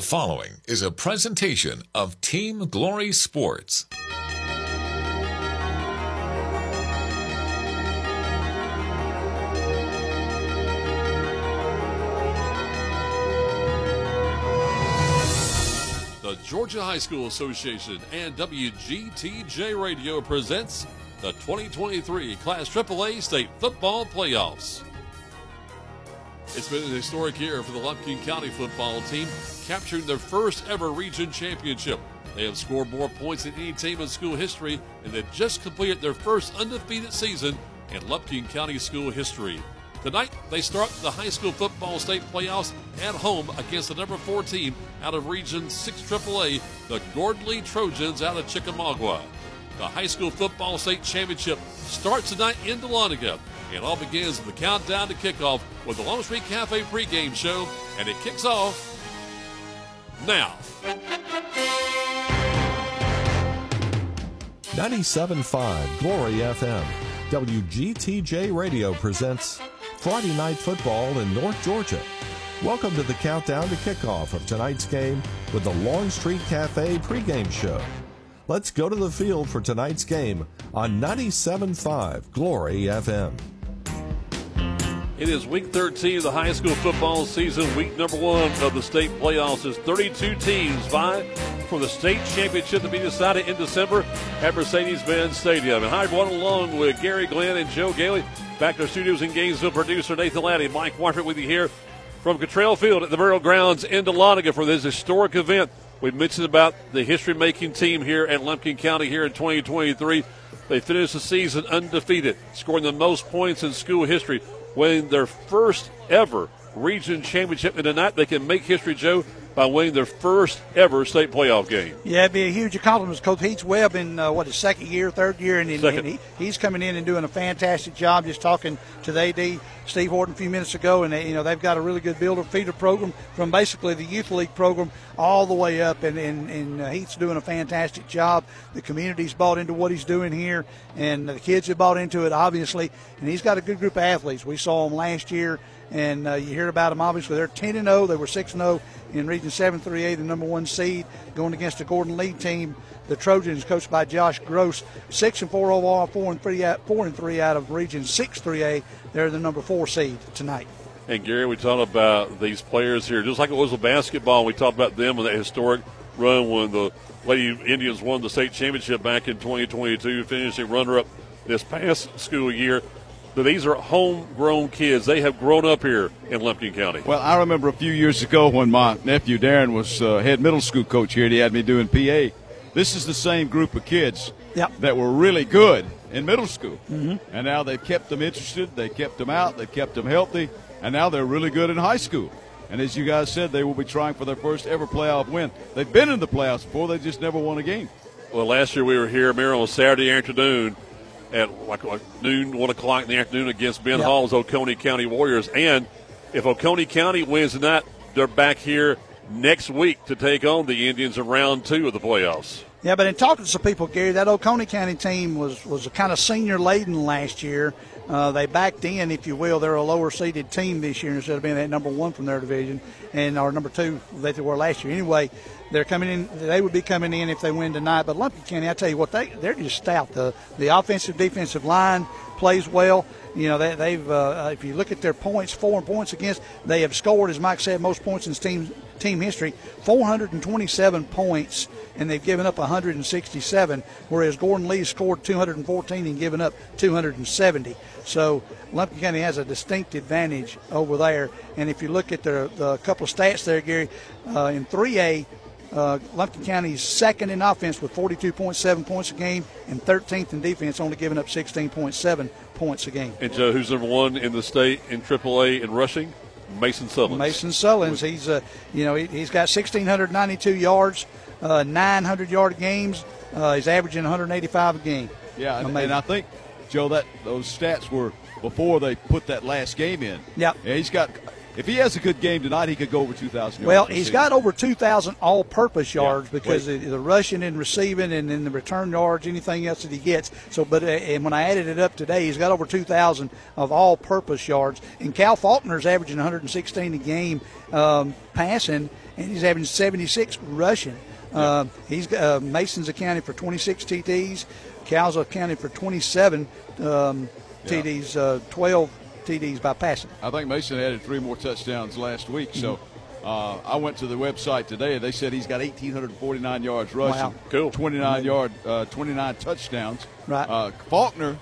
The following is a presentation of Team Glory Sports. The Georgia High School Association and WGTJ Radio presents the 2023 Class AAA State Football Playoffs. It's been an historic year for the Lumpkin County football team, capturing their first ever region championship. They have scored more points than any team in school history, and they've just completed their first undefeated season in Lumpkin County school history. Tonight, they start the high school football state playoffs at home against the number four team out of Region 6 AAA, the Gordon Lee Trojans out of Chickamauga. The high school football state championship starts tonight in Dahlonega. It all begins with the countdown to kickoff with the Longstreet Cafe pregame show, and it kicks off now. 97.5 Glory FM. WGTJ Radio presents Friday Night Football in North Georgia. Welcome to the countdown to kickoff of tonight's game with the Longstreet Cafe pregame show. Let's go to the field for tonight's game on 97.5 Glory FM. It is week 13 of the high school football season, week number one of the state playoffs. As 32 teams vie for the state championship to be decided in December at Mercedes Benz Stadium. And Hyde one along with Gary Glenn and Joe Gailey. Back to our studios in Gainesville, producer Nathan Laddie, Mike Warford with you here from Cottrell Field at the Burial Grounds in Dahlonega for this historic event. We mentioned about the history making team here at Lumpkin County here in 2023. They finished the season undefeated, scoring the most points in school history winning their first ever region championship. And tonight they can make history, Joe, by winning their first ever state playoff game. Yeah, it'd be a huge accomplishment. Coach Heath Webb in uh, what his second year, third year, and, and, he, he's coming in and doing a fantastic job. Just talking to the AD Steve Horton a few minutes ago, and they, you know they've got a really good builder feeder program from basically the youth league program all the way up, and and, and uh, Heath's doing a fantastic job. The community's bought into what he's doing here, and the kids have bought into it obviously, and he's got a good group of athletes. We saw them last year and uh, you hear about them. Obviously, they're 10 and 0. They were 6 and 0 in Region 7 3A, the number one seed, going against the Gordon Lee team. The Trojans, coached by Josh Gross, 6 and 4 overall, 4 and 3 out, 4 and 3 out of Region 6 3A. They're the number four seed tonight. And Gary, we talked about these players here, just like it was with basketball. We talked about them in that historic run when the Lady Indians won the state championship back in 2022, finishing runner-up this past school year. But these are homegrown kids. They have grown up here in Lumpkin County. Well, I remember a few years ago when my nephew Darren was uh, head middle school coach here, and he had me doing PA. This is the same group of kids Yep. that were really good in middle school, Mm-hmm. and now they've kept them interested, they kept them out, they kept them healthy, and now they're really good in high school. And as you guys said, they will be trying for their first ever playoff win. They've been in the playoffs before; they just never won a game. Well, last year we were here, Mayor, on Saturday afternoon at like, like noon, one o'clock in the afternoon against Ben Yep. Hall's Oconee County Warriors. And if Oconee County wins tonight, they're back here next week to take on the Indians in round two of the playoffs. Yeah, but in talking to some people, Gary, that Oconee County team was was a kind of senior laden last year. Uh, they backed in, if you will. They're a lower seeded team this year instead of being at number one from their division and or number two that they were last year. Anyway, they're coming in. They would be coming in if they win tonight. But Lumpkin County, I tell you what, they they're just stout. The the offensive defensive line plays well. You know, they, they've uh, if you look at their points, four points against, they have scored, as Mike said, most points in team team history, 427 points, and they've given up 167. Whereas Gordon Lee scored 214 and given up 270. So Lumpkin County has a distinct advantage over there. And if you look at the, the couple of stats there, Gary, uh, in 3A. Uh, Lumpkin County is second in offense with 42.7 points a game, and 13th in defense, only giving up 16.7 points a game. And Joe, who's number one in the state in AAA in rushing? Mason Sullins. Mason Sullins, he's uh, you know he, he's got 1,692 yards, uh, 900 yard games. Uh, he's averaging 185 a game. Yeah, and, and I think Joe that those stats were before they put that last game in. Yep. Yeah, he's got if he has a good game tonight, he could go over 2,000 yards. Well, he's got over 2,000 all-purpose yards Yeah. because the, the rushing and receiving and then the return yards, anything else that he gets. So, but uh, and when I added it up today, he's got over 2,000 of all-purpose yards. And Cal Faulkner's averaging 116 a game um, passing, and he's averaging 76 rushing. Uh, he's uh, Mason's accounted for 26 TDs. Cal's accounted for 27 um, Yeah. TDs, uh, 12 TDs by passing. I think Mason added three more touchdowns last week. So Mm-hmm. uh, I went to the website today. They said he's got 1,849 yards rushing, Wow. Cool. 29 yard, uh, 29 touchdowns. Right. Uh, Faulkner.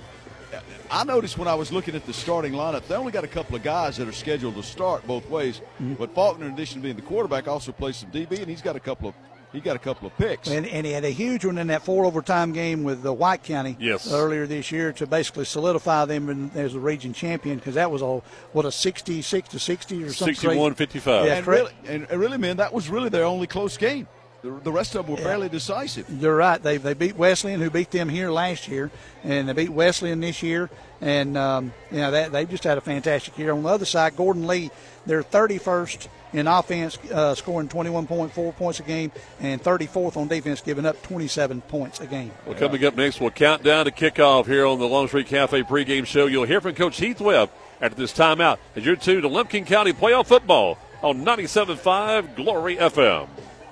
I noticed when I was looking at the starting lineup, they only got a couple of guys that are scheduled to start both ways. Mm-hmm. But Faulkner, in addition to being the quarterback, also plays some DB, and he's got a couple of he got a couple of picks. And, and he had a huge one in that four overtime game with the White County Yes. earlier this year to basically solidify them in, as a region champion because that was a what a 66 to 60 or something. 61 55. Yeah. and correct. really, and, and really, man, that was really their only close game. The, the rest of them were fairly decisive. You're right. They they beat Wesleyan, who beat them here last year, and they beat Wesleyan this year. And um, you know that they just had a fantastic year. On the other side, Gordon Lee, they're 31st in offense, uh, scoring 21.4 points a game, and 34th on defense, giving up 27 points a game. Well, coming up next, we'll count down to kickoff here on the Longstreet Cafe pregame show. You'll hear from Coach Heath Webb after this timeout as you're tuned to Lumpkin County playoff football on 97.5 Glory FM.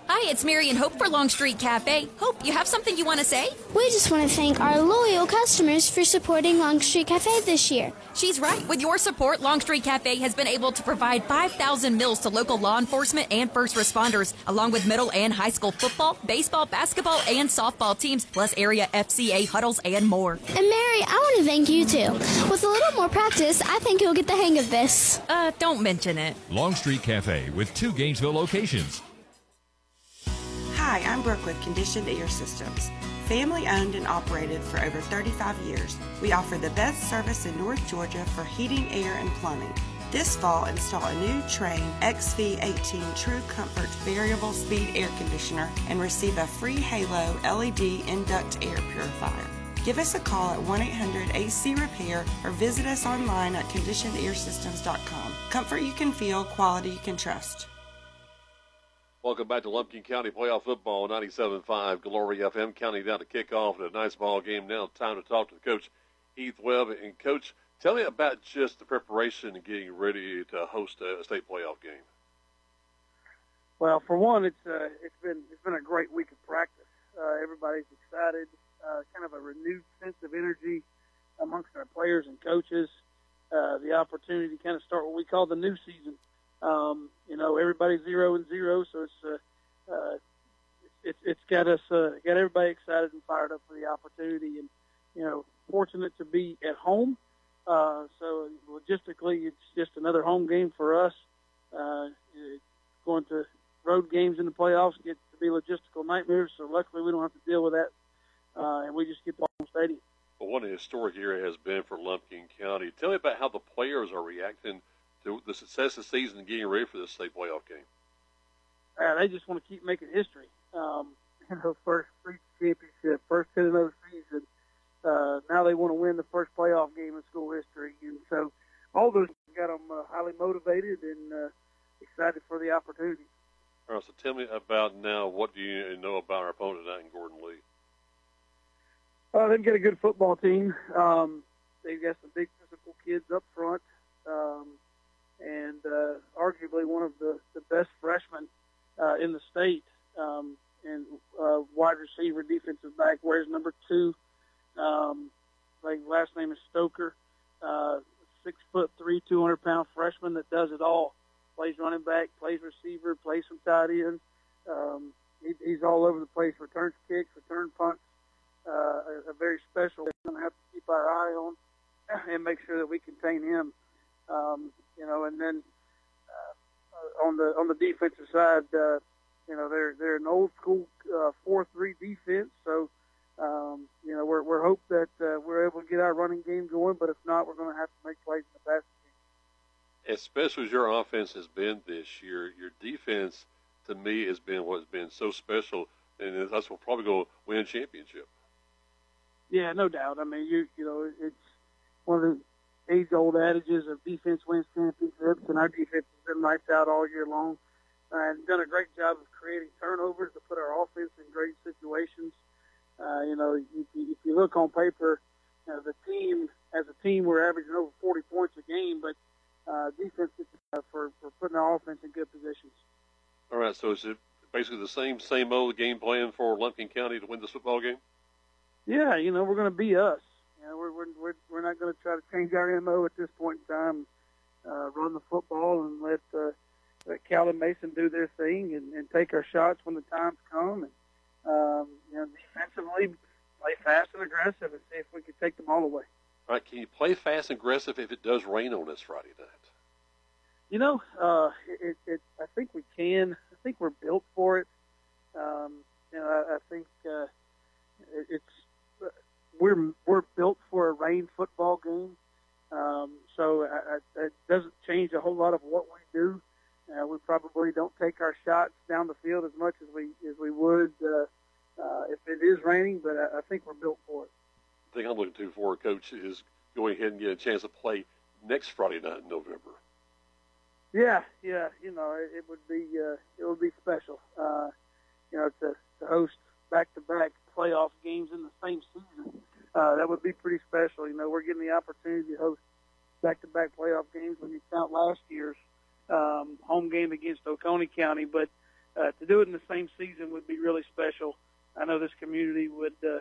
Hi, it's Marion Hope for Longstreet Cafe. Hope, you have something you want to say? We just want to thank our loyal customers for supporting Longstreet Cafe this year. She's right. With your support, Longstreet Cafe has been able to provide 5,000 meals to local law enforcement and first responders, along with middle and high school football, baseball, basketball, and softball teams, plus area FCA huddles and more. And Mary, I want to thank you too. With a little more practice, I think you'll get the hang of this. Uh, don't mention it. Longstreet Cafe with two Gainesville locations. Hi, I'm Brooke with Conditioned Air Systems. Family owned and operated for over 35 years, we offer the best service in North Georgia for heating, air, and plumbing. This fall, install a new Trane XV18 True Comfort Variable Speed Air Conditioner and receive a free Halo LED Induct Air Purifier. Give us a call at 1 800 AC Repair or visit us online at conditionedairsystems.com. Comfort you can feel, quality you can trust. Welcome back to Lumpkin County playoff football, 97.5 Glory FM. Counting down to kickoff and a nice ball game now. Time to talk to Coach Heath Webb. And, Coach, tell me about just the preparation and getting ready to host a state playoff game. Well, for one, it's uh, it's been it's been a great week of practice. Uh, everybody's excited. Uh, kind of a renewed sense of energy amongst our players and coaches. Uh, the opportunity to kind of start what we call the new season. Um, you know, everybody's zero and zero, so it's uh, uh, it's it's got us uh, got everybody excited and fired up for the opportunity, and you know, fortunate to be at home. Uh, so logistically, it's just another home game for us. Uh, going to road games in the playoffs get to be logistical nightmares. So luckily, we don't have to deal with that, uh, and we just get to home stadium. Well, what a historic year it has been for Lumpkin County. Tell me about how the players are reacting to the success of the season and getting ready for this state playoff game. Uh, they just want to keep making history. Um, you know, first state championship, first ten and zero season. Uh, now they want to win the first playoff game in school history, and so all those got them uh, highly motivated and uh, excited for the opportunity. All right, so tell me about now. What do you know about our opponent tonight in Gordon Lee? Uh, they've got a good football team. Um, they've got some big physical kids up front, um, and uh, arguably one of the, the best freshmen uh, in the state. Um, and uh, wide receiver, defensive back, wears number two. Um, like last name is Stoker. Uh, six foot three, two hundred pound freshman that does it all. Plays running back, plays receiver, plays some tight end. Um, he, he's all over the place. Returns kicks, return punts uh, a, a very special. We're going to have to keep our eye on and make sure that we contain him. Um, you know, and then uh, on the on the defensive side, uh, you know, they're they're an old school uh, four three defense. So, um, you know, we're we're hope that uh, we're able to get our running game going. But if not, we're going to have to make plays in the basket. As special as your offense has been this year, your defense to me has been what's been so special, and that's what probably going to win a championship. Yeah, no doubt. I mean, you you know, it's one of the age-old adages of defense wins championships, and our defense has been lights out all year long and done a great job of creating turnovers to put our offense in great situations. Uh, you know, if you, if you look on paper, you know, the team as a team we're averaging over 40 points a game, but uh, defense is uh, for for putting our offense in good positions. All right, so is it basically the same same old game plan for Lumpkin County to win this football game? Yeah, you know, we're going to be us. You know, we're we're we're, we're not going to try to change our mo at this point in time. Uh, run the football and let uh, let Cal and Mason do their thing and, and take our shots when the times come. And um, you know, defensively, play fast and aggressive and see if we can take them all away. All right, can you play fast and aggressive if it does rain on us Friday night? You know, uh, it, it, I think we can. I think we're built for it. Um, you know, I, I think uh, it, it's we're we're built for a rain football game. Um, so I, I, it doesn't change a whole lot of what we do. Uh, we probably don't take our shots down the field as much as we as we would uh, uh, if it is raining, but I, I think we're built for it. The thing I'm looking to for, Coach, is going ahead and get a chance to play next Friday night in November. Yeah, yeah, you know, it, it would be uh, it would be special, uh, you know, to, to host back-to-back playoff games in the same season. Uh, that would be pretty special. You know, we're getting the opportunity to host back-to-back playoff games when you count last year's um, home game against Oconee County, but uh, to do it in the same season would be really special. I know this community would uh,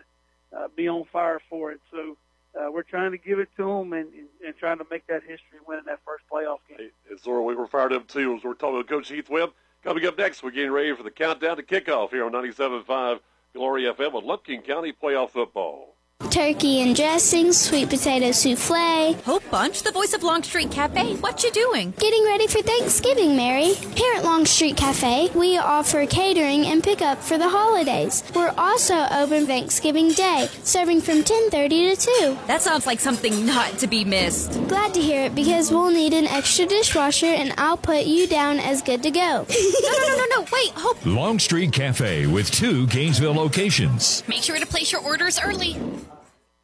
uh, be on fire for it. So uh, we're trying to give it to them and, and, and trying to make that history winning that first playoff game. Hey, Zora, we were fired up too as we're talking with Coach Heath Webb. Coming up next, we're getting ready for the countdown to kickoff here on 97.5 Glory FM with Lumpkin County playoff football. Turkey and dressing, sweet potato souffle. Hope Bunch, the voice of Longstreet Cafe. What you doing? Getting ready for Thanksgiving, Mary. Here at Longstreet Cafe, we offer catering and pickup for the holidays. We're also open Thanksgiving Day, serving from 10:30 to 2. That sounds like something not to be missed. Glad to hear it because we'll need an extra dishwasher and I'll put you down as good to go. no, no, no, no, no. Wait, Hope. Longstreet Cafe with two Gainesville locations. Make sure to place your orders early.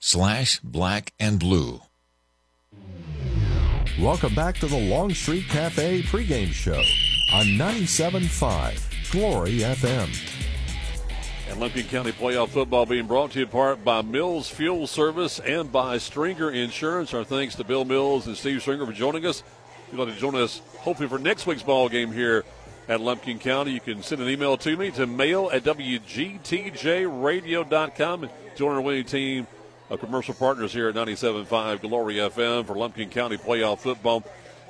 slash black and blue. Welcome back to the Longstreet Cafe pregame show on 97.5 Glory FM. And Lumpkin County playoff football being brought to you in part by Mills Fuel Service and by Stringer Insurance. Our thanks to Bill Mills and Steve Stringer for joining us. You'd like to join us, hopefully for next week's ball game here at Lumpkin County, you can send an email to me to mail at wgtjradio.com join our winning team of commercial partners here at 97.5 Glory FM for Lumpkin County playoff football.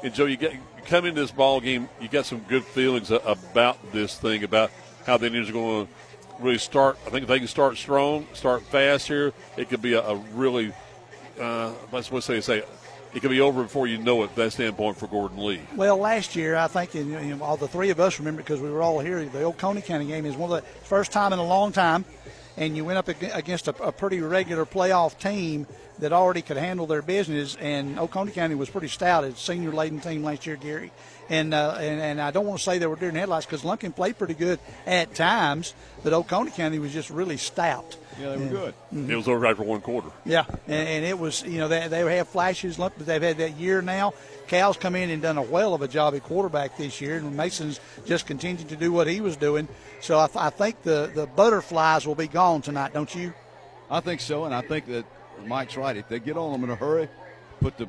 And Joe, you get you come into this ball game, you got some good feelings about this thing, about how the Indians are going to really start. I think if they can start strong, start fast here, it could be a, a really, uh, let's what say say, it could be over before you know it. That standpoint for Gordon Lee. Well, last year I think you know, all the three of us remember because we were all here. The Oconee County game is one of the first time in a long time, and you went up against a, a pretty regular playoff team that already could handle their business. And Oconee County was pretty stout. It's senior laden team last year, Gary. And, uh, and and I don't want to say they were during headlights because Lumpkin played pretty good at times, but Oconee County was just really stout. Yeah, they were good. Mm-hmm. It was over for one quarter. Yeah, and, and it was you know they they have flashes, but they've had that year now. Cal's come in and done a well of a job at quarterback this year, and Mason's just continued to do what he was doing. So I, I think the the butterflies will be gone tonight, don't you? I think so, and I think that Mike's right. If they get on them in a hurry, put the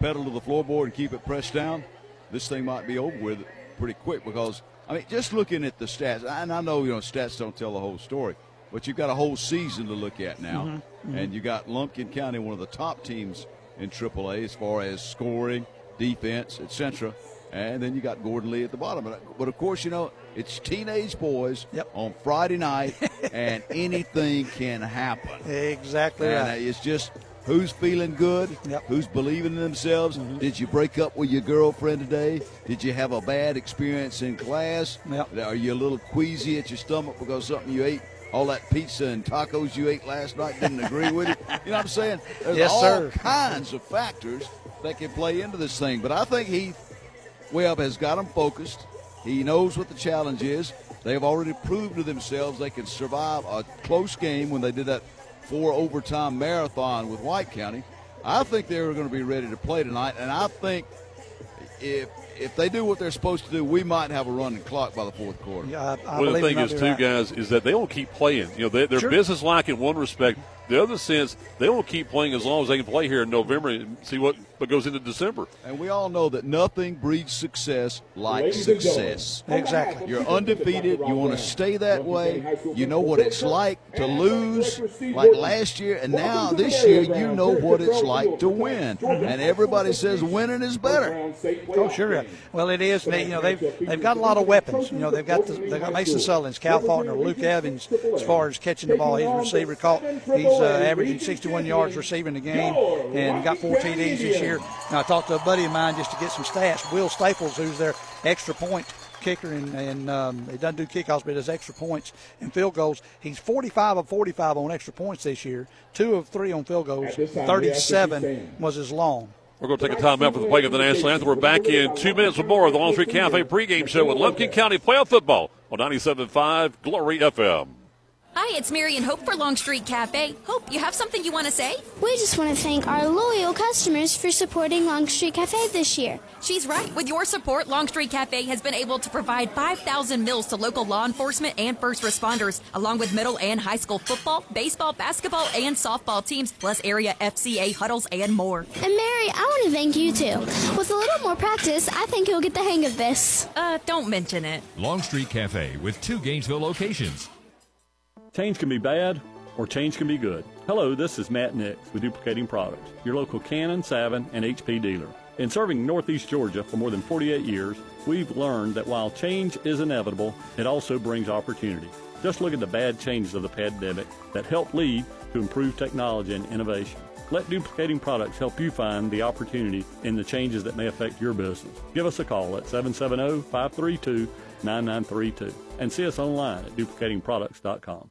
pedal to the floorboard and keep it pressed down, this thing might be over with pretty quick because I mean, just looking at the stats, and I know you know stats don't tell the whole story, but you've got a whole season to look at now, Mm-hmm, mhm. and you got Lumpkin County, one of the top teams in AAA as far as scoring, defense, etc. And then you got Gordon Lee at the bottom. But, of course, you know it's teenage boys on Friday night, and anything can happen. Exactly and right. It's just who's feeling good, Yep. who's believing in themselves. Did you break up with your girlfriend today? Did you have a bad experience in class? Yep. Are you a little queasy at your stomach because something you ate? All that pizza and tacos you ate last night didn't agree with you. You know what I'm saying? There's Yes, all sir. kinds of factors that can play into this thing. But I think Heath Webb has got them focused. He knows what the challenge is. They have already proved to themselves they can survive a close game when they did that four overtime marathon with White County. I think they're going to be ready to play tonight, and I think if if they do what they're supposed to do, we might have a running clock by the fourth quarter. Yeah, I, I Well, the believe thing is, too, right. guys, is that they don't keep playing. You know, they, they're Sure. business-like in one respect. The other sense, they don't keep playing as long as they can play here in November and see what, what goes into December. And we all know that nothing breeds success like success. Exactly. You're undefeated. You want to stay that way. You know what it's like to lose, like last year, and now this year you know what it's like to win. And everybody says winning is better. Oh, sure. Well, it is. They, you know, they've they've got a lot of weapons. You know, they've got the, they've got Mason Sullins, Cal Faulkner, Luke Evans. As far as catching the ball, he's a receiver caught. He's uh, averaging 61 yards receiving a game, and got four TDs this year. Now, I talked to a buddy of mine just to get some stats. Will Staples, who's their extra point kicker, and, and um, he doesn't do kickoffs, but he does extra points and field goals. He's 45 of 45 on extra points this year. Two of three on field goals. 37 was his long. We're going to take a time out for the playing of the national anthem. We're back in two minutes or more of the Longstreet Cafe pregame show with Lumpkin County Playoff Football on 97.5 Glory FM. Hi, it's Mary and Hope for Longstreet Cafe. Hope, you have something you want to say? We just want to thank our loyal customers for supporting Longstreet Cafe this year. She's right. With your support, Longstreet Cafe has been able to provide 5,000 meals to local law enforcement and first responders, along with middle and high school football, baseball, basketball, and softball teams, plus area FCA huddles and more. And Mary, I want to thank you too. With a little more practice, I think you'll get the hang of this. Uh, don't mention it. Longstreet Cafe with two Gainesville locations. Change can be bad or change can be good. Hello, this is Matt Nix with Duplicating Products, your local Canon, Savin, and HP dealer. In serving Northeast Georgia for more than 48 years, we've learned that while change is inevitable, it also brings opportunity. Just look at the bad changes of the pandemic that helped lead to improved technology and innovation. Let duplicating products help you find the opportunity in the changes that may affect your business. Give us a call at 770 532 9932 and see us online at duplicatingproducts.com.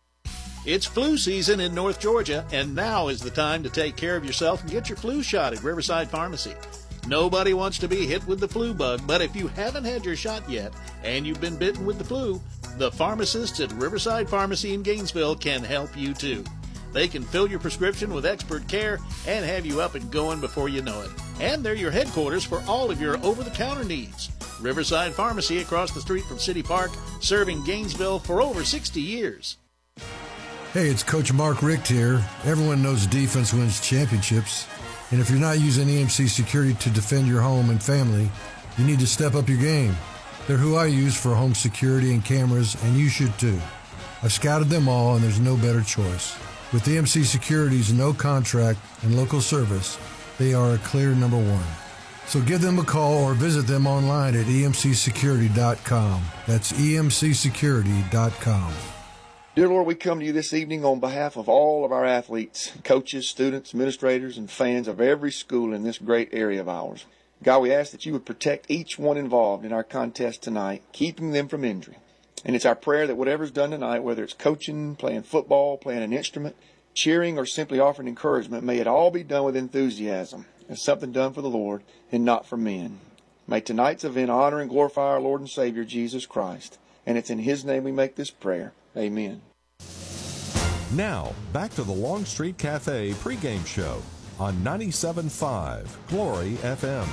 It's flu season in North Georgia, and now is the time to take care of yourself and get your flu shot at Riverside Pharmacy. Nobody wants to be hit with the flu bug, but if you haven't had your shot yet and you've been bitten with the flu, the pharmacists at Riverside Pharmacy in Gainesville can help you too. They can fill your prescription with expert care and have you up and going before you know it. And they're your headquarters for all of your over the counter needs. Riverside Pharmacy across the street from City Park, serving Gainesville for over 60 years. Hey, it's Coach Mark Richt here. Everyone knows defense wins championships. And if you're not using EMC security to defend your home and family, you need to step up your game. They're who I use for home security and cameras, and you should too. I've scouted them all, and there's no better choice. With EMC Security's no contract and local service, they are a clear number one. So give them a call or visit them online at emcsecurity.com. That's emcsecurity.com. Dear Lord, we come to you this evening on behalf of all of our athletes, coaches, students, administrators, and fans of every school in this great area of ours. God, we ask that you would protect each one involved in our contest tonight, keeping them from injury. And it's our prayer that whatever's done tonight, whether it's coaching, playing football, playing an instrument, cheering, or simply offering encouragement, may it all be done with enthusiasm as something done for the Lord and not for men. May tonight's event honor and glorify our Lord and Savior Jesus Christ. And it's in His name we make this prayer. Amen. Now, back to the Longstreet Cafe pregame show on 97.5 Glory FM.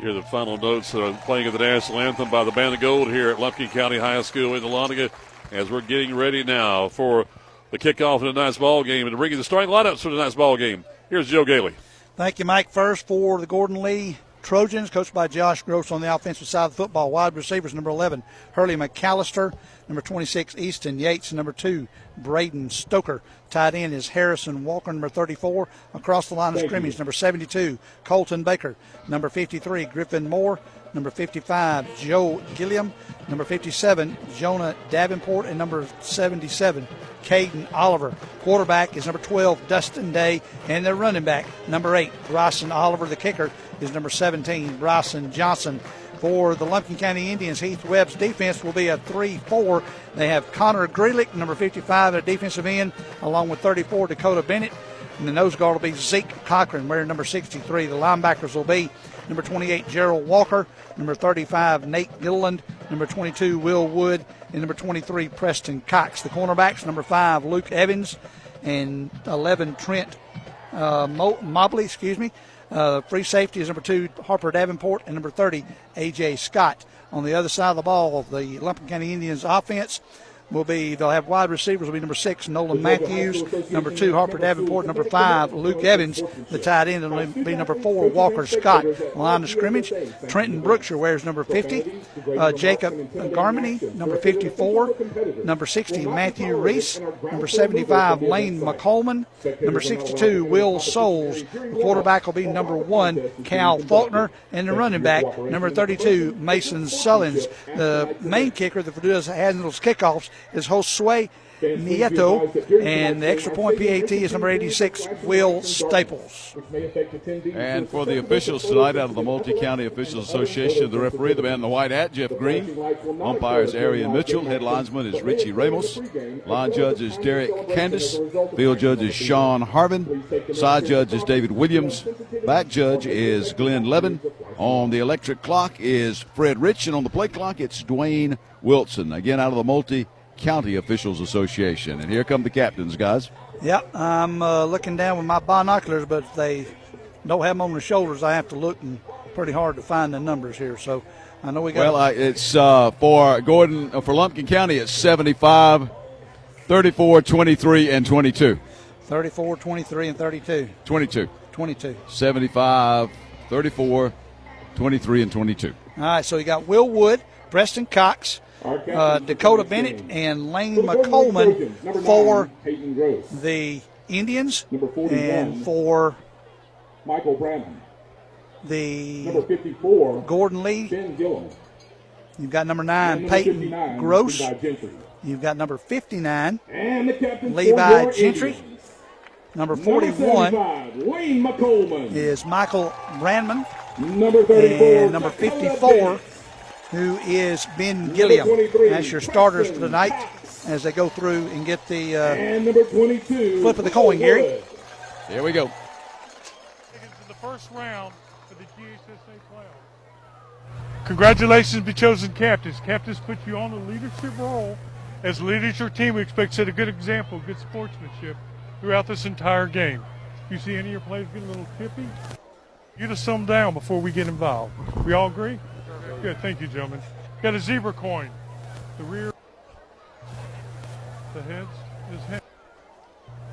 Here are the final notes of the playing of the national anthem by the Band of Gold here at Lumpkin County High School in Dahlonega as we're getting ready now for the kickoff of tonight's ball game and to bring you the starting lineups for tonight's ball game. Here's Joe Gailey. Thank you, Mike. First for the Gordon Lee Trojans, coached by Josh Gross on the offensive side of the football. Wide receivers, number 11, Hurley McAllister. Number 26, Easton Yates. Number 2, Braden Stoker. Tight end is Harrison Walker, number 34. Across the line of scrimmage, number 72, Colton Baker. Number 53, Griffin Moore. Number 55, Joe Gilliam. Number 57, Jonah Davenport. And number 77, Caden Oliver. Quarterback is number 12, Dustin Day. And their running back, number 8, Bryson Oliver. The kicker is number 17, Bryson Johnson. For the Lumpkin County Indians, Heath Webb's defense will be a 3 4. They have Connor Greelick, number 55, at defensive end, along with 34, Dakota Bennett. And the nose guard will be Zeke Cochran, wearing number 63. The linebackers will be number 28, Gerald Walker, number 35, Nate Gilliland, number 22, Will Wood, and number 23, Preston Cox. The cornerbacks, number 5, Luke Evans, and 11, Trent uh, Mobley, excuse me. Uh, free safety is number two, Harper Davenport, and number 30, A.J. Scott. On the other side of the ball, the Lumpkin County Indians offense will be they'll have wide receivers will be number six Nolan Matthews, number two Harper Davenport, number five Luke Evans, the tight end will be number four Walker Scott. Line of scrimmage, Trenton Brookshire wears number 50, uh, Jacob Garmany, number 54, number 60 Matthew Reese, number 75 Lane McColeman, number 62 Will Souls. The quarterback will be number one Cal Faulkner, and the running back number 32 Mason Sullins. The main kicker that does handles kickoffs is Josue Nieto, and the extra point PAT is number 86, Will Staples. And for the officials tonight out of the Multi County Officials Association, the referee, the man in the white hat, Jeff Green. Umpires Arian Mitchell. Head linesman is Richie Ramos. Line judge is Derek Candice. Field judge is Sean Harvin. Side judge is David Williams. Back judge is Glenn Levin. On the electric clock is Fred Rich, and on the play clock it's Dwayne Wilson. Again, out of the Multi County Officials Association. And here come the captains, guys. Yep, I'm uh, looking down with my binoculars, but if they don't have them on the shoulders, I have to look and pretty hard to find the numbers here. So I know we got. Well, uh, it's uh, for Gordon, uh, for Lumpkin County, it's 75, 34, 23, and 22. 34, 23, and 32. 22. 22. 75, 34, 23, and 22. All right, so you got Will Wood, Preston Cox, uh, Dakota Bennett and Lane McColeman for the Indians and for Michael Branham. The number 54 Gordon Lee. Ben Gillen. You've got number nine number Peyton Gross. You've got number 59 And the captain Levi Gentry. Indians. Number Number 41 75, Wayne McColeman. is Michael Branham. Number 34 And number 54 who is Ben Gilliam. That's your starters for tonight as they go through and get the uh, and number 22 flip of the coin, Gary. Here we go. the first round of the GHSA playoffs. Congratulations, be chosen captains. Captains put you on a leadership role. As leaders of your team, we expect to set a good example, good sportsmanship throughout this entire game. If you see any of your players get a little tippy, you just sum down before we get involved. We all agree? Good, thank you, gentlemen. Got a zebra coin. The rear, the heads is head.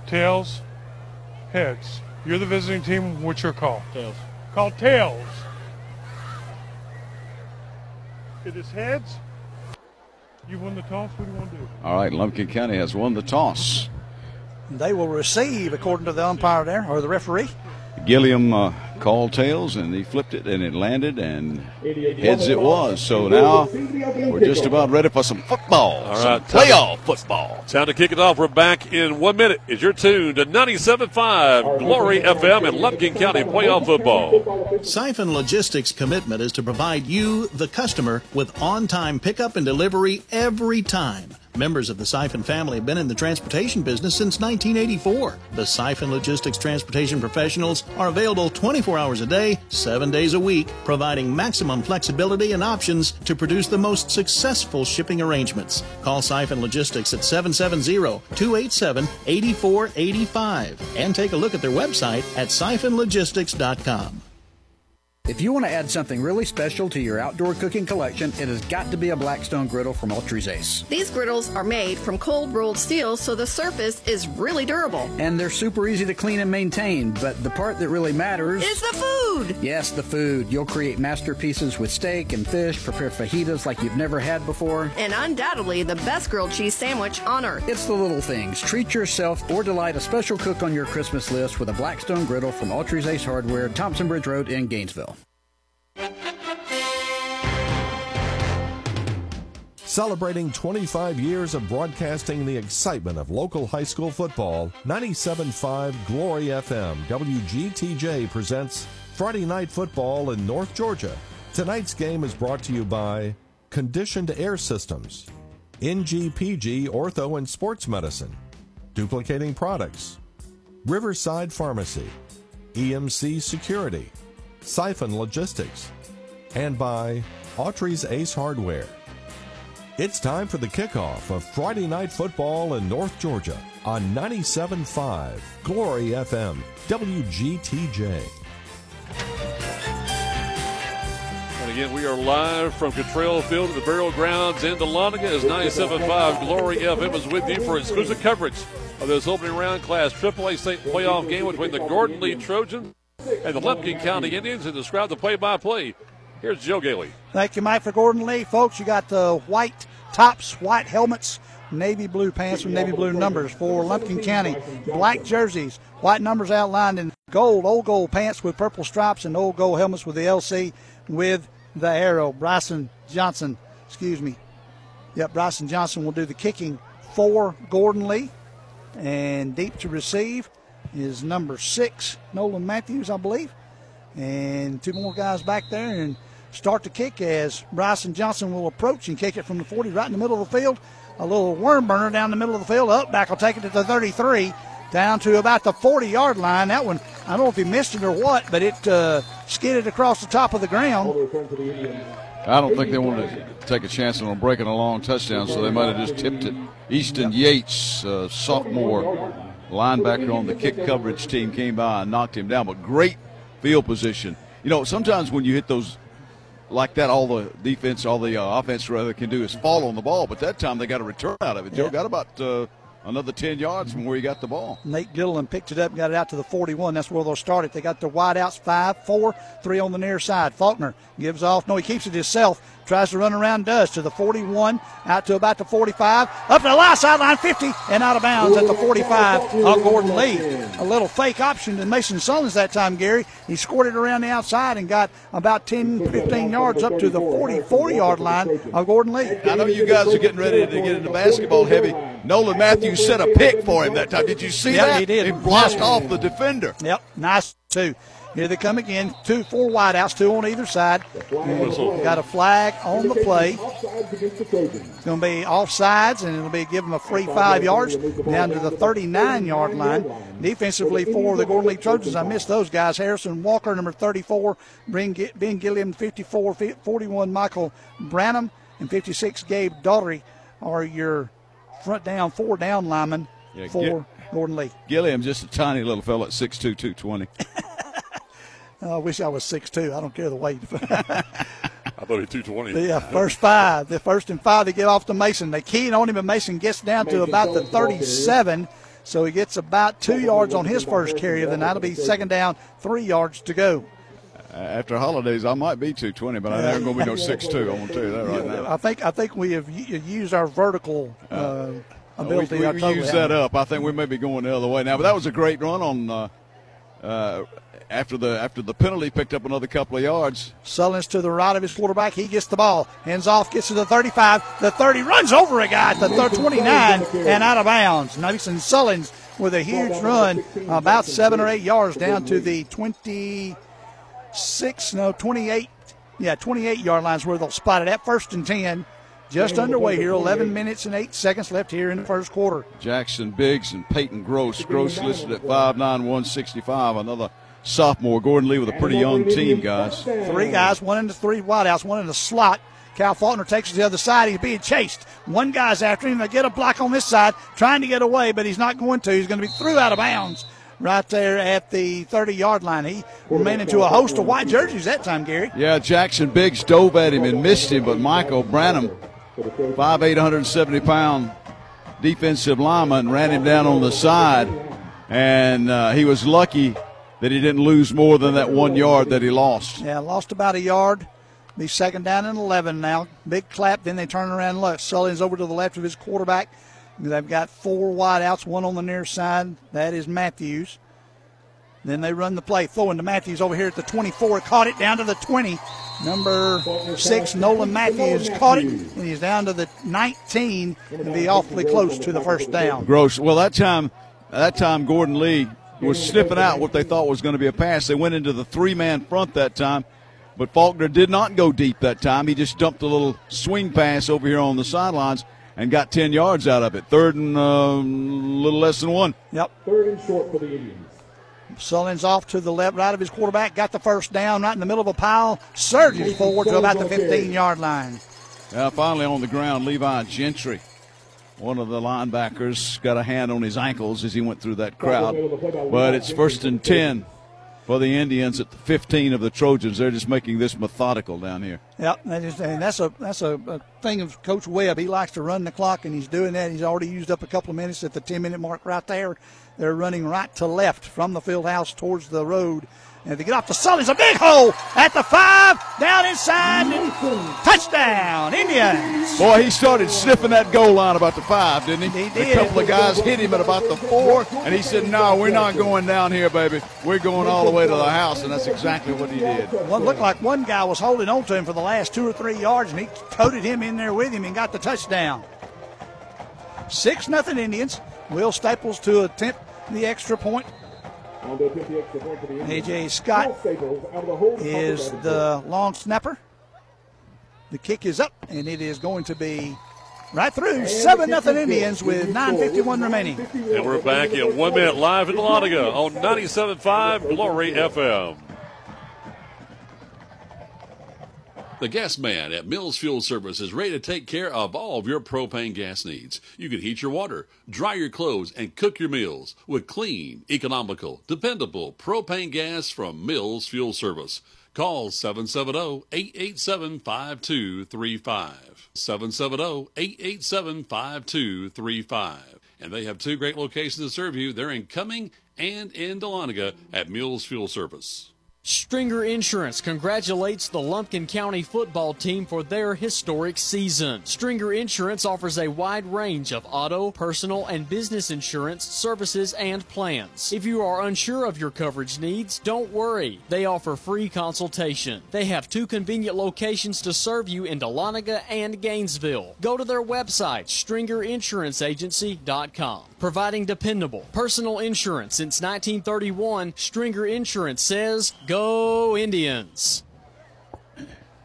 Tails, heads. You're the visiting team. What's your call? Tails. Call tails. It is heads. You won the toss. What do you want to do? All right, Lumpkin County has won the toss. They will receive, according to the umpire there, or the referee. Gilliam uh, called tails and he flipped it and it landed and heads it was. So now we're just about ready for some football. All some right, playoff to- football. Time to kick it off. We're back in one minute. Is your tune to 97.5 Glory FM in Lumpkin County playoff football. Siphon Logistics' commitment is to provide you, the customer, with on time pickup and delivery every time. Members of the Siphon family have been in the transportation business since 1984. The Siphon Logistics transportation professionals are available 24 hours a day, 7 days a week, providing maximum flexibility and options to produce the most successful shipping arrangements. Call Siphon Logistics at 770-287-8485 and take a look at their website at siphonlogistics.com. If you want to add something really special to your outdoor cooking collection, it has got to be a Blackstone griddle from Autry's Ace. These griddles are made from cold rolled steel, so the surface is really durable. And they're super easy to clean and maintain, but the part that really matters is the food. Yes, the food. You'll create masterpieces with steak and fish, prepare fajitas like you've never had before. And undoubtedly the best grilled cheese sandwich on earth. It's the little things. Treat yourself or delight a special cook on your Christmas list with a Blackstone griddle from Autry's Ace Hardware, Thompson Bridge Road in Gainesville. Celebrating 25 years of broadcasting the excitement of local high school football, 97.5 Glory FM WGTJ presents Friday Night Football in North Georgia. Tonight's game is brought to you by Conditioned Air Systems, NGPG Ortho and Sports Medicine, Duplicating Products, Riverside Pharmacy, EMC Security, Siphon Logistics, and by Autry's Ace Hardware. It's time for the kickoff of Friday Night Football in North Georgia on 97.5 Glory FM, WGTJ. And again, we are live from Cottrell Field at the Burial Grounds in Dahlonega as 97.5 Glory FM is with you for exclusive coverage of this opening round Class AAA state playoff game between the Gordon Lee Trojans and the Lumpkin County Indians. And describe the play-by-play, here's Joe Gailey. Thank you, Mike, for Gordon Lee. Folks, you got the white tops, white helmets, navy blue pants with navy blue numbers for Lumpkin County. Black jerseys, white numbers outlined in gold, old gold pants with purple stripes, and old gold helmets with the LC with the arrow. Bryson Johnson, excuse me. Yep, Bryson Johnson will do the kicking for Gordon Lee. And deep to receive is number six, Nolan Matthews, I believe. And two more guys back there. And start to kick as Bryson Johnson will approach and kick it from the 40 right in the middle of the field. A little worm burner down the middle of the field. Up back will take it to the 33, down to about the 40 yard line. That one, I don't know if he missed it or what, but it uh, skidded across the top of the ground. I don't think they wanted to take a chance on breaking a long touchdown, so they might have just tipped it. Easton Yates, uh, sophomore linebacker on the kick coverage team, came by and knocked him down. But great field position. You know, sometimes when you hit those like that, all the defense, all the uh, offense rather can do is fall on the ball. But that time they got a return out of it. Joe got about uh, another 10 yards from where he got the ball. Nate Gilliland picked it up and got it out to the 41. That's where they'll start it. They got their wideouts five, four, three on the near side. Faulkner gives off. No, he keeps it himself. Tries to run around, does to the 41, out to about the 45, up to the last sideline, 50, and out of bounds at the 45 of Gordon Lee. A little fake option to Mason Sullins that time, Gary. He scored it around the outside and got about 10, 15 yards up to the 44 yard line of Gordon Lee. I know you guys are getting ready to get into basketball heavy. Nolan Matthews set a pick for him that time. Did you see yeah, that? he did. He blocked off the defender. Yep, nice too. Here they come again. Two, four wideouts, two on either side. Got a flag on the play. It's going to be offsides, and it'll be give them a free five yards down to the 39 yard line. Defensively for the Gordon Lee Trojans, I missed those guys. Harrison Walker, number 34, Ben Gilliam, 54, 41, Michael Branham, and 56, Gabe Daughtery are your front down, four down linemen Yeah, for Gordon Lee. Gilliam, just a tiny little fella at 6'2", 220. I wish I was 6'2". I don't care the weight. I thought he 220. Yeah, first five. The first and five they get off to Mason. They key on him, and Mason gets down to about the 37. So he gets about two yards on his first carry. Then that'll be second down, three yards to go. Uh, After holidays, I might be 220, but I ain't going to be no 6'2". I'm going to tell you that right now. I think I think we have used our vertical uh, ability. we, I we totally used that up. I think we may be going the other way now. But that was a great run on uh, uh, after the after the penalty. Picked up another couple of yards. Sullins to the right of his quarterback. He gets the ball. Hands off, gets to the 35. The 30 runs over a guy at the thir- 29 and out of bounds. Mason Sullins with a huge run, about seven or eight yards down to the 26, no, 28. Yeah, 28 yard lines where they'll spot it at first and 10. Just underway here, 11 minutes and 8 seconds left here in the first quarter. Jackson Biggs and Peyton Gross. Gross listed at 5'9", 165. Another sophomore. Gordon Lee with a pretty young team, guys. Three guys, one in the three wideouts, one in the slot. Cal Faulkner takes it to the other side. He's being chased. One guy's after him. They get a block on this side, trying to get away, but he's not going to. He's going to be through out of bounds right there at the 30 yard line. He ran into a host of white jerseys that time, Gary. Yeah, Jackson Biggs dove at him and missed him, but Michael Branham, 5'8", 170 pound defensive lineman, ran him down on the side, and uh, he was lucky that he didn't lose more than that one yard that he lost. Yeah, lost about a yard. Be second down and 11 now. Big clap. Then they turn around left. Sully's over to the left of his quarterback. They've got four wideouts, one on the near side. That is Matthews. Then they run the play. Throwing to Matthews over here at the 24. Caught it down to the 20. Number six, Nolan Matthews, caught it, and he's down to the 19 and be awfully close to the first down. Gross. Well, that time, that time Gordon Lee was sniffing out what they thought was going to be a pass. They went into the three-man front that time, but Faulkner did not go deep that time. He just dumped a little swing pass over here on the sidelines and got 10 yards out of it. Third and a uh, little less than one. Yep. Third and short for the Indians. Sullins off to the left, right of his quarterback, got the first down right in the middle of a pile, surges forward to about the 15 yard line. Yeah, finally on the ground, Levi Gentry, one of the linebackers, got a hand on his ankles as he went through that crowd. But it's first and 10 for the Indians at the 15 of the Trojans. They're just making this methodical down here. Yep, that is, and that's a that's a, a, thing of Coach Webb. He likes to run the clock, and he's doing that. He's already used up a couple of minutes at the 10 minute mark right there. They're running right to left from the field house towards the road. And they get off the Sully's a big hole at the five, down inside, and touchdown, Indians. Boy, he started sniffing that goal line about the five, didn't he? He did. A couple of guys hit him at about the four, and he said, "No, we're not going down here, baby. We're going all the way to the house." And that's exactly what he did. Well, it looked like one guy was holding on to him for the last two or three yards, and he toted him in there with him and got the touchdown. Six nothing Indians. Will Staples to attempt the extra point. AJ Scott is the long snapper. The kick is up, and it is going to be right through. 7 nothing Indians with 9.51 remaining. And we're back in one minute live in Dahlonega on 97.5 Glory FM. The gas man at Mills Fuel Service is ready to take care of all of your propane gas needs. You can heat your water, dry your clothes, and cook your meals with clean, economical, dependable propane gas from Mills Fuel Service. Call 770-887-5235. 770-887-5235. And they have two great locations to serve you. They're in Cumming and in Dahlonega at Mills Fuel Service. Stringer Insurance congratulates the Lumpkin County football team for their historic season. Stringer Insurance offers a wide range of auto, personal, and business insurance services and plans. If you are unsure of your coverage needs, don't worry. They offer free consultation. They have two convenient locations to serve you in Dahlonega and Gainesville. Go to their website, stringerinsuranceagency.com. Providing dependable personal insurance since 1931, Stringer Insurance says, Go Indians!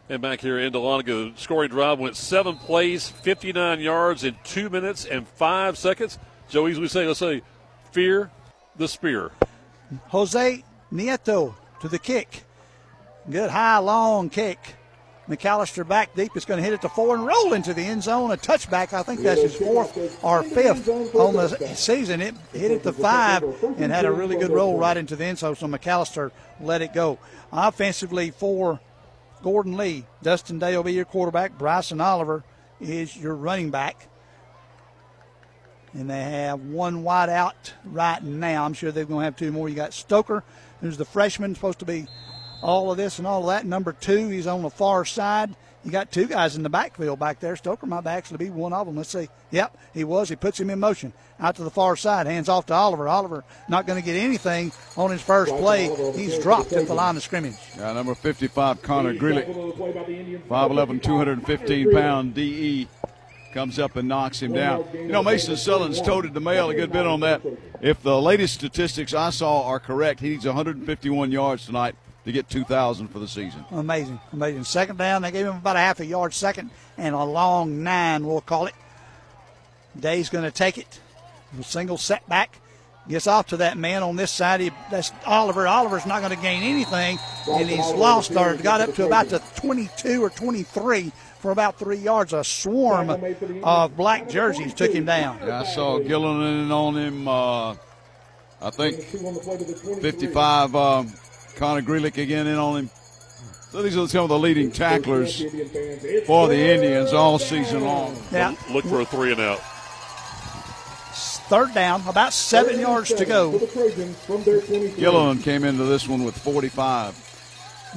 And back here in Dahlonega, the scoring drive went seven plays, 59 yards in two minutes and five seconds. Joey, as we say, let's say, fear the spear. Jose Nieto to the kick. Good high, long kick. McAllister back deep. is going to hit it to four and roll into the end zone. A touchback. I think that's his fourth or fifth on the season. It hit it to five and had a really good roll right into the end zone. So McAllister let it go. Offensively for Gordon Lee, Dustin Day will be your quarterback. Bryson Oliver is your running back. And they have one wide out right now. I'm sure they're going to have two more. You got Stoker, who's the freshman, supposed to be all of this and all of that. Number two, he's on the far side. You got two guys in the backfield back there. Stoker might actually be one of them. Let's see. Yep, he was. He puts him in motion out to the far side. Hands off to Oliver. Oliver not going to get anything on his first play. He's dropped at the line of scrimmage. Yeah, number 55, Connor Greeley. 5'11", 215 pound DE comes up and knocks him down. You know, Mason Sullins toted the mail a good bit on that. If the latest statistics I saw are correct, he needs 151 yards tonight to get 2,000 for the season. Amazing, amazing. Second down, they gave him about a half a yard second and a long nine, we'll call it. Day's going to take it. A single setback. Gets off to that man on this side. He, that's Oliver. Oliver's not going to gain anything, and he's lost or got up to about the 22 or 23 for about three yards. A swarm of black jerseys took him down. Yeah, I saw Gilliland on him. Uh, I think 55, um, Connor Grealick again in on him. So these are some of the leading tacklers for the Indians all season long. Yeah. Look for a three and out. Third down, about seven yards to go. Gilliland came into this one with 45.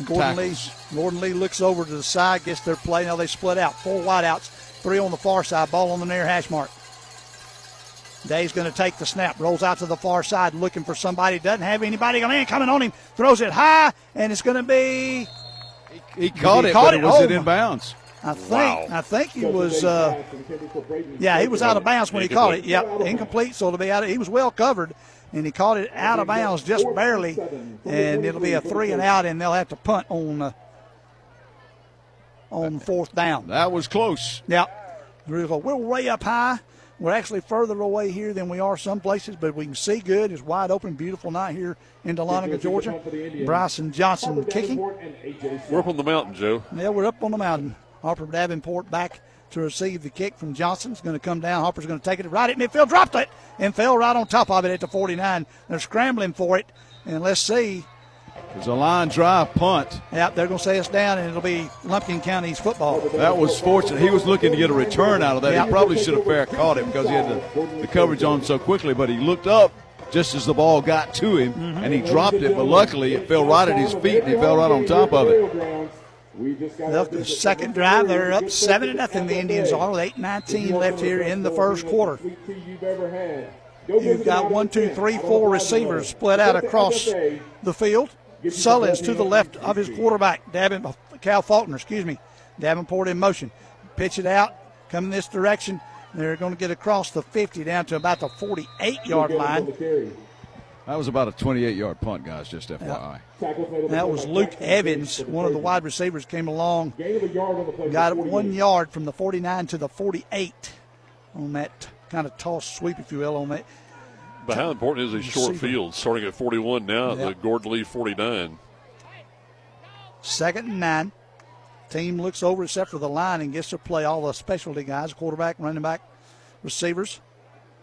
Gordon Lee, Gordon Lee looks over to the side, gets their play. Now they split out. Four wideouts, three on the far side, ball on the near hash mark. Day's going to take the snap, rolls out to the far side, looking for somebody. Doesn't have anybody coming in, coming on him. Throws it high, and it's going to be. He caught he it, caught but it. it was Oh, it in bounds. I think I think he was uh, yeah he was out of bounds when he caught it. Yep, incomplete, so it'll be out. Of, he was well covered, and he caught it out of bounds just barely, and it'll be a three and out, and they'll have to punt on uh, on fourth down. That was close. Yep, we're way up high. We're actually further away here than we are some places, but we can see good. It's wide open, beautiful night here in Dahlonega, Georgia. Bryson Johnson kicking. We're up on the mountain, Joe. Yeah, we're up on the mountain. Harper Davenport back to receive the kick from Johnson. It's going to come down. Harper's going to take it right at midfield, dropped it, and fell right on top of it at the 49. They're scrambling for it, and let's see. There's a line drive punt. Yep, they're going to say it's down, and it'll be Lumpkin County's football. That was fortunate. He was looking to get a return out of that. Yeah. He probably should have fair caught it because he had the, the coverage on so quickly, but he looked up just as the ball got to him, Mm-hmm. and he dropped it, but luckily it fell right at his feet, and he fell right on top of it. The second drive, they're up seven to nothing. The Indians are with eight nineteen left here in the first quarter. You've got one, two, three, four receivers split out across the field. Sullins to the left of his quarterback, Davin, Cal Faulkner, excuse me. Davenport in motion. Pitch it out, coming this direction. They're going to get across the 50 down to about the 48 yard line. That was about a 28 yard punt, guys, just FYI. That was Luke Evans, one of the wide receivers, came along, got one yard from the 49 to the 48 on that kind of toss sweep, if you will, on that. But how important is a short field starting at 41 now Yeah. the Gordon Lee 49? Second and nine. Team looks over except for the line and gets to play all the specialty guys quarterback, running back, receivers.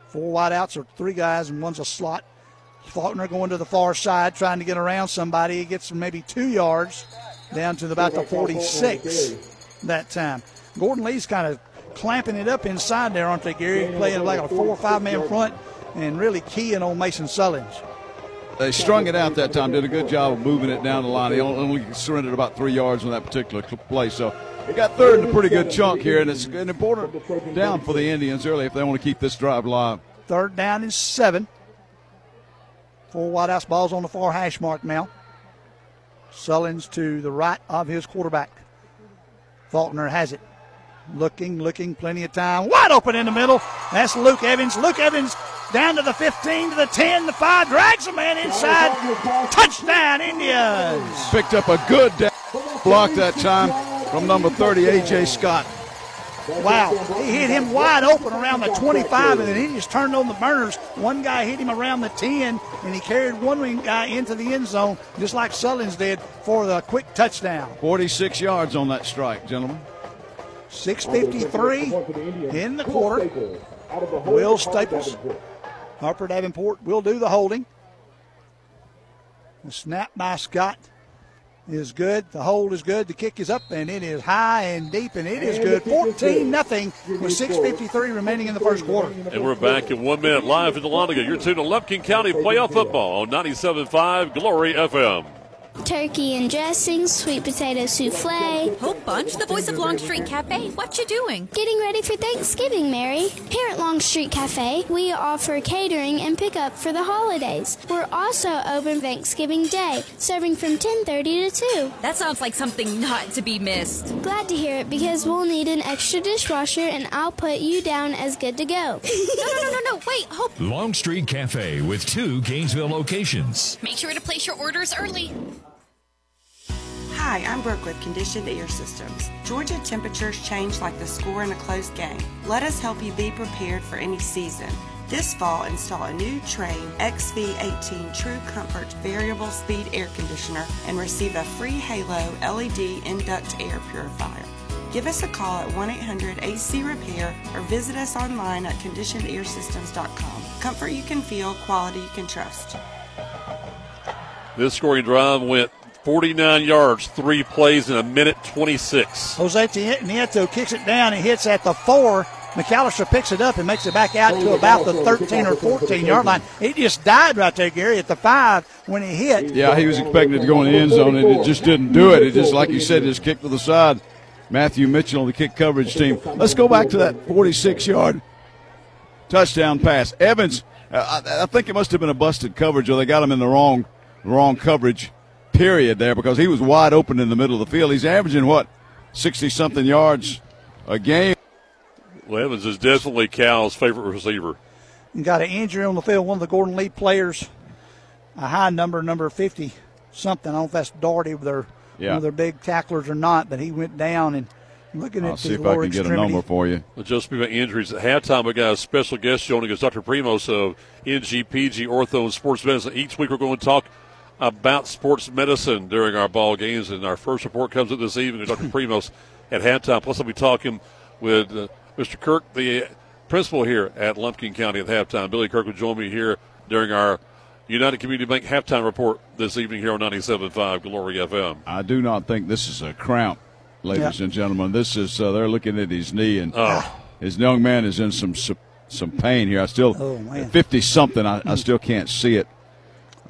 Four wideouts or three guys, and one's a slot. Faulkner going to the far side, trying to get around somebody. He gets maybe two yards down to about the 46 that time. Gordon Lee's kind of clamping it up inside there, aren't they, Gary? Playing like a four or five man front and really keying on Mason Sullins. They strung it out that time, did a good job of moving it down the line. He only surrendered about three yards on that particular play. So he got third in a pretty good chunk here, and it's an important down for the Indians early if they want to keep this drive alive. Third down is seven. Four wideouts, balls on the far hash mark now. Sullins to the right of his quarterback. Faulkner has it. Looking, looking, plenty of time. Wide open in the middle. That's Luke Evans. Luke Evans down to the 15, to the 10, the 5, drags a man inside. Touchdown, Indians. Picked up a good block that time from number 30, A.J. Scott. Wow. He hit him wide open around the 25, and then he just turned on the burners. One guy hit him around the 10, and he carried one guy into the end zone, just like Sullins did, for the quick touchdown. 46 yards on that strike, gentlemen. 6.53 in the quarter. Will Staples. Harper Davenport will do the holding. The snap by Scott is good. The hold is good. The kick is up, and it is high and deep, and it is good. 14 nothing with 6.53 remaining in the first quarter. And we're back in one minute live from Dahlonega. You're tuned to Lumpkin County Playoff Football on 97.5 Glory FM. Turkey and dressing, sweet potato souffle. Hope Bunch, the voice of Longstreet Cafe. What you doing? Getting ready for Thanksgiving, Mary. Here at Longstreet Cafe, we offer catering and pickup for the holidays. We're also open Thanksgiving Day, serving from 10:30 to 2. That sounds like something not to be missed. Glad to hear it because we'll need an extra dishwasher and I'll put you down as good to go. No, no, no, no, no. Wait, Hope. Longstreet Cafe with two Gainesville locations. Make sure to place your orders early. Hi, I'm Brooke with Conditioned Air Systems. Georgia temperatures change like the score in a close game. Let us help you be prepared for any season. This fall, install a new Trane XV18 True Comfort Variable Speed Air Conditioner and receive a free Halo LED Induct Air Purifier. Give us a call at 1 800 AC Repair or visit us online at conditionedairsystems.com. Comfort you can feel, quality you can trust. This scoring drive went 49 yards, three plays in a minute 26. Jose Nieto kicks it down. He hits at the four. McAllister picks it up and makes it back out to about the 13 or 14 yard line. It just died right there, Gary, at the five when he hit. Yeah, he was expecting it to go in the end zone, and it just didn't do it. It just, like you said, just kicked to the side. Matthew Mitchell on the kick coverage team. Let's go back to that 46 yard touchdown pass. Evans, uh, I, I, think it must have been a busted coverage, or they got him in the wrong, wrong coverage period there because he was wide open in the middle of the field. He's averaging what, 60 something yards a game. Well, Evans is definitely Cal's favorite receiver. You got an injury on the field. One of the Gordon Lee players, a high number, number 50 something. I don't know if that's Doherty, their, yeah. one of their big tacklers or not, but he went down and looking I'll at see if I can extremity. get a number for you. Well, just speaking about injuries, at halftime we got a special guest joining us, Dr. Primos of NGPG Ortho and Sports Medicine. Each week we're going to talk about sports medicine during our ball games, and our first report comes up this evening with Dr. Primos at halftime. Plus, I'll be talking with uh, Mr. Kirk, the principal here at Lumpkin County at halftime. Billy Kirk will join me here during our United Community Bank halftime report this evening here on 97.5 Glory FM. I do not think this is a cramp, ladies Yeah. and gentlemen. This is uh, they're looking at his knee, and Oh. his young man is in some some, some pain here. I still Oh, fifty something. I, I still can't see it.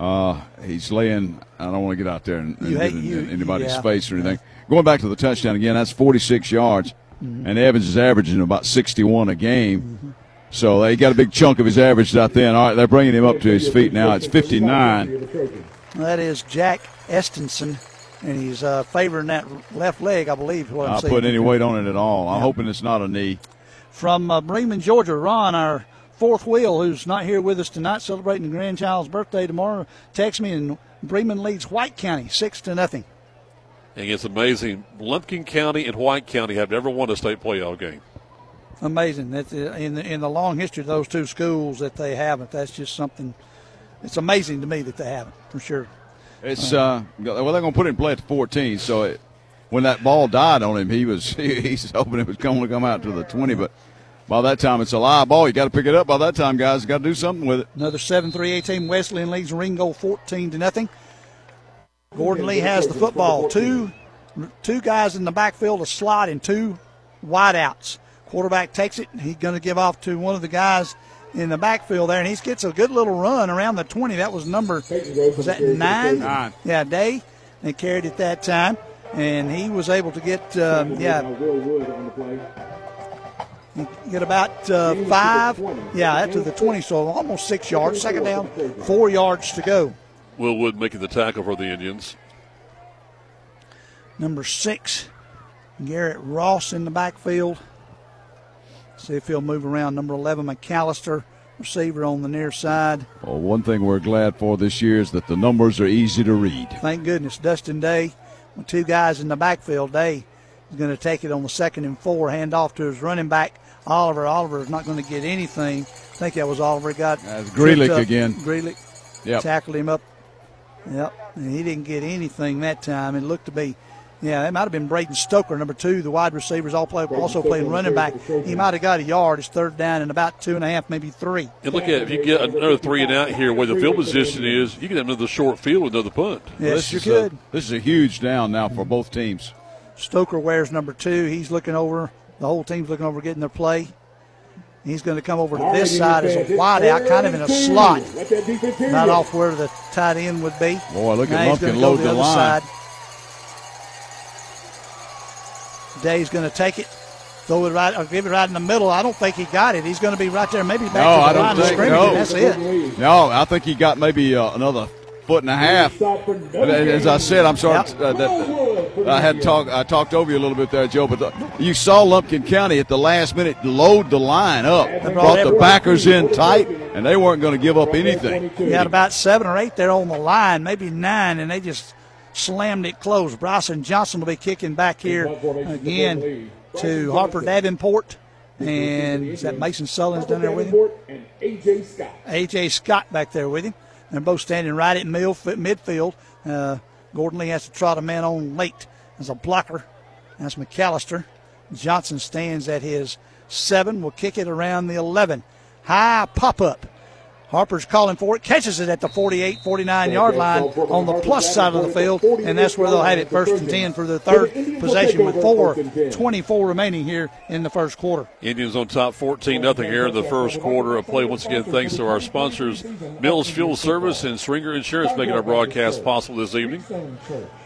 Uh, he's laying. I don't want to get out there and, and You get in, you- in anybody's yeah. face or anything. Going back to the touchdown again. That's forty six yards, Mm-hmm. and Evans is averaging about sixty one a game. So they got a big chunk of his average out there. And all right, they're bringing him up to his feet now. It's fifty nine. That is Jack Estenson, and he's uh, favoring that left leg, I believe. is What I'm Not putting any weight on it at all. I'm hoping it's not a knee. From uh, Bremen, Georgia, Ron, our fourth wheel, who's not here with us tonight, celebrating the grandchild's birthday tomorrow, text me, and Bremen leads White County six to nothing. And it's amazing. Lumpkin County and White County have never won a state playoff game. Amazing. That's uh, in the, in the long history of those two schools that they haven't. That's just something. It's amazing to me that they haven't, for sure. It's uh, well, they're going to put it in play at the 14. So it, when that ball died on him, he was he's hoping it was going to come out to the 20. But by that time, it's a live ball. You got to pick it up. By that time, guys, got to do something with it. Another 7 3 18 Wesleyan leads Ringgold 14 to nothing. Gordon Lee has the football. Two two guys in the backfield, a slot, and two wideouts. Quarterback takes it. He's going to give off to one of the guys in the backfield there, and he gets a good little run around the 20. That was number, was that nine? Nine. Yeah, Day. They carried it that time, and he was able to get, um, yeah, get about uh, five, yeah, up to the 20, so almost six yards. Second down, four yards to go. Will Wood making the tackle for the Indians. Number six, Garrett Ross in the backfield. See if he'll move around. Number 11, McAllister, receiver on the near side. Well, one thing we're glad for this year is that the numbers are easy to read. Thank goodness. Dustin Day, with two guys in the backfield. Day is going to take it on the second and four, hand off to his running back, Oliver. Oliver is not going to get anything. I think that was Oliver got. That's Grealick again. Grealick Yep. tackled him up. Yep. And he didn't get anything that time. It looked to be, yeah, it might have been Braden Stoker, number two. The wide receivers all play, also playing running back. He might have got a yard. It's third down and about two and a half, maybe three. And look at if you get another three and out here where the field position is, you can have another short field with another punt. Yes, this you could. A, this is a huge down now for both teams. Stoker wears number two. He's looking over. The whole team's looking over getting their play. He's going to come over to this side as a wide out, kind of in a slot, not off where the tight end would be. Boy, look at Now he's Lumpkin gonna load to the other line. side. Day's going to take it, throw it right, or give it right in the middle. I don't think he got it. He's going to be right there, maybe back No, to the I don't line of think scrimmage, no. and that's it. No, I think he got maybe uh, another foot and a half. As I said, I'm sorry uh, that I had talked. I talked over you a little bit there, Joe. But the, you saw Lumpkin County at the last minute load the line up, brought the backers in tight, and they weren't going to give up anything. He had about seven or eight there on the line, maybe nine, and they just slammed it close. Bryson Johnson will be kicking back here again to Harper Davenport. And is that Mason Sullins down there with him? And AJ Scott. AJ Scott back there with him. They're both standing right at midfield. Uh, Gordon Lee has to trot a man on late as a blocker. That's McAllister. Johnson stands at his seven. Will kick it around the 11. High pop up. Harper's calling for it, catches it at the 48 49 yard line on the plus side of the field, and that's where they'll have it first and 10 for the third possession with 4 24 remaining here in the first quarter. Indians on top 14 0 here in the first quarter of play. Once again, thanks to our sponsors, Mills Fuel Service and Stringer Insurance, making our broadcast possible this evening.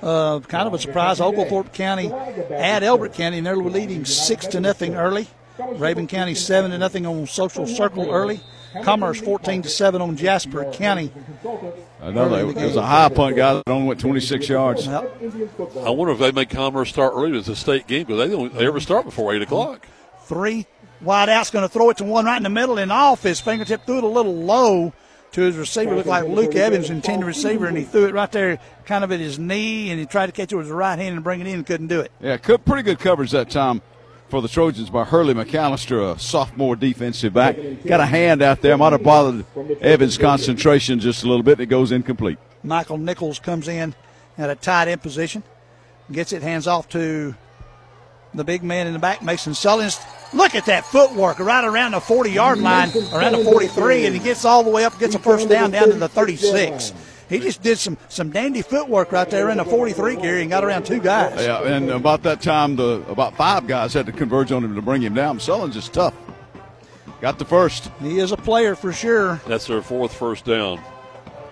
Uh, kind of a surprise. Oglethorpe County at Elbert County, and they're leading 6 to nothing early. Rabun County 7 to nothing on Social Circle early. Commerce 14 to 7 on Jasper County. Another, it was a high punt guy that only went 26 yards. I wonder if they make Commerce start early as a state game because they don't they ever start before 8 o'clock. Three wide out's going to throw it to one right in the middle and off his fingertip, threw it a little low to his receiver. Looked like Luke Evans, intended receiver, and he threw it right there, kind of at his knee, and he tried to catch it with his right hand and bring it in and couldn't do it. Yeah, pretty good coverage that time for the Trojans by Hurley McAllister, a sophomore defensive back. Got a hand out there, might have bothered Evans' concentration just a little bit. It goes incomplete. Michael Nichols comes in at a tight end position, gets it, hands off to the big man in the back, Mason Sullins. Look at that footwork right around the 40 yard line, around the 43, and he gets all the way up, gets a first down down to the 36 he just did some some dandy footwork right there in the 43 gear and got around two guys. Yeah, and about that time, the about five guys had to converge on him to bring him down. Sullins is tough. Got the first. He is a player for sure. That's their fourth first down.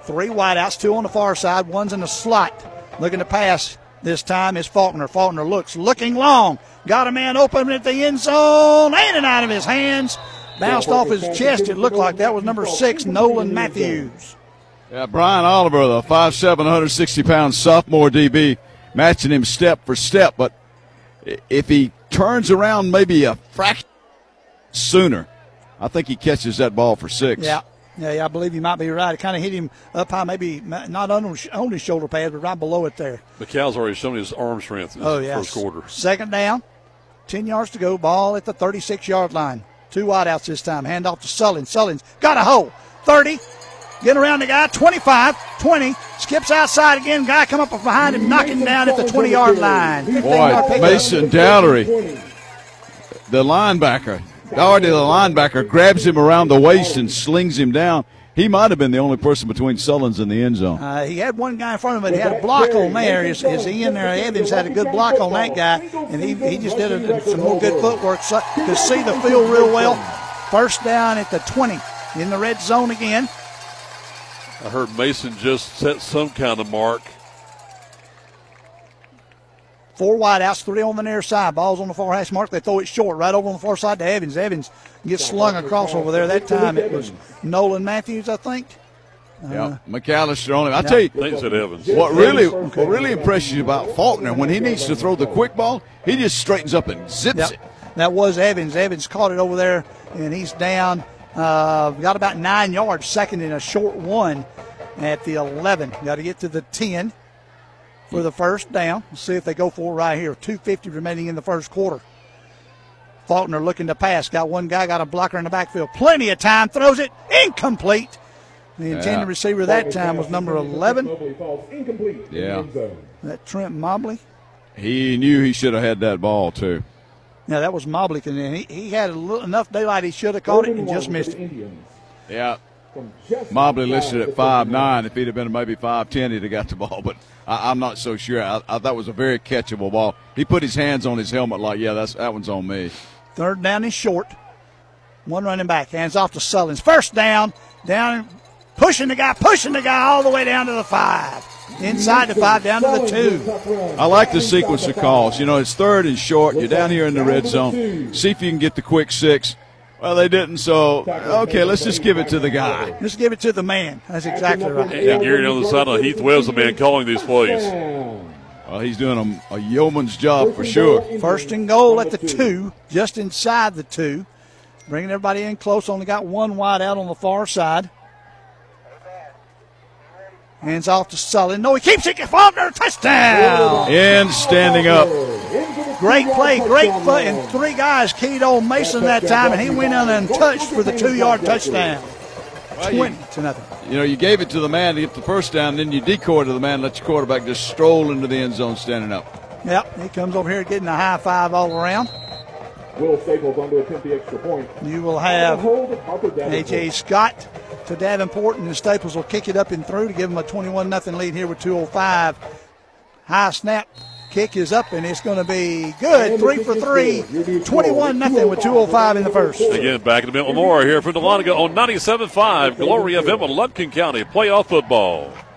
Three wideouts, two on the far side, one's in the slot. Looking to pass this time is Faulkner. Faulkner looks, looking long. Got a man open at the end zone and it out of his hands. Bounced off his chest. It looked like that was number six, Nolan Matthews. Yeah, Brian Oliver, the 5'7", 160 pound sophomore DB, matching him step for step. But if he turns around maybe a fraction sooner, I think he catches that ball for six. Yeah. Yeah, yeah, I believe you might be right. It kind of hit him up high, maybe not on, on his shoulder pad, but right below it there. McCall's already shown his arm strength in oh, the yes. first quarter. Second down, 10 yards to go, ball at the 36 yard line. Two wideouts this time. Hand off to Sullins. Sullins got a hole. 30, Get around the guy, 25, 20, skips outside again. Guy come up behind him, knock him down at the 20 yard line. Boy, Mason Dowdery, the linebacker, Doherty, the linebacker, grabs him around the waist and slings him down. He might have been the only person between Sullins and the end zone. Uh, he had one guy in front of him, but he had a block on there. Is, is in there? Evans had a good block on that guy, and he, he just did a, some more good footwork. So, could see the field real well. First down at the 20 in the red zone again. I heard Mason just set some kind of mark. Four wideouts, three on the near side. Ball's on the far hash mark. They throw it short right over on the far side to Evans. Evans gets slung across over there. That time it was Nolan Matthews, I think. Yeah, uh, McAllister on him. I tell you, Evans. What really, what really impresses you about Faulkner when he needs to throw the quick ball, he just straightens up and zips yep. it. That was Evans. Evans caught it over there, and he's down. Uh, got about nine yards, second in a short one at the 11. Got to get to the 10 for the first down. Let's see if they go for it right here. 250 remaining in the first quarter. Faulkner looking to pass. Got one guy, got a blocker in the backfield. Plenty of time. Throws it incomplete. The intended yeah. receiver that time was number 11. Yeah. That Trent Mobley. He knew he should have had that ball, too. Now, that was Mobley. And he, he had little, enough daylight he should have caught it and just missed it. Yeah. Mobley listed at five nine. If he'd have been maybe five ten, he'd have got the ball. But I, am not so sure. I, I, that was a very catchable ball. He put his hands on his helmet like, yeah, that's that one's on me. Third down is short. One running back, hands off to Sullins. First down, down, pushing the guy, pushing the guy all the way down to the five. Inside the five, down to the two. I like the sequence of calls. You know, it's third and short. You're down here in the red zone. See if you can get the quick six. Well, they didn't, so okay, let's just give it to the guy. Let's give it to the man. That's exactly right. And Gary on the side of Heath Webb's the man calling these plays. Well, he's doing a, a yeoman's job for sure. First and goal at the two, just inside the two. Bringing everybody in close. Only got one wide out on the far side. Hands off to Sullen. No, he keeps it. Faulkner, touchdown. And standing up. Great play, great foot, and three guys keyed on Mason that time, and he went in and touched for the two-yard touchdown. 20 to nothing. You know, you gave it to the man to get the first down, then you decoy to the man, let your quarterback just stroll into the end zone standing up. Yep, he comes over here getting a high five all around. Will Staples on to attempt the extra point. You will have Hold Harper Davenport. A.J. Scott to Davenport, and Staples will kick it up and through to give them a 21 0 lead here with 2.05. High snap kick is up, and it's going to be good. Three for three, 21 0 with 2.05 in the first. Again, back in the middle. Moore here for Dahlonega on 97.5 Glory FM of Lumpkin County playoff football.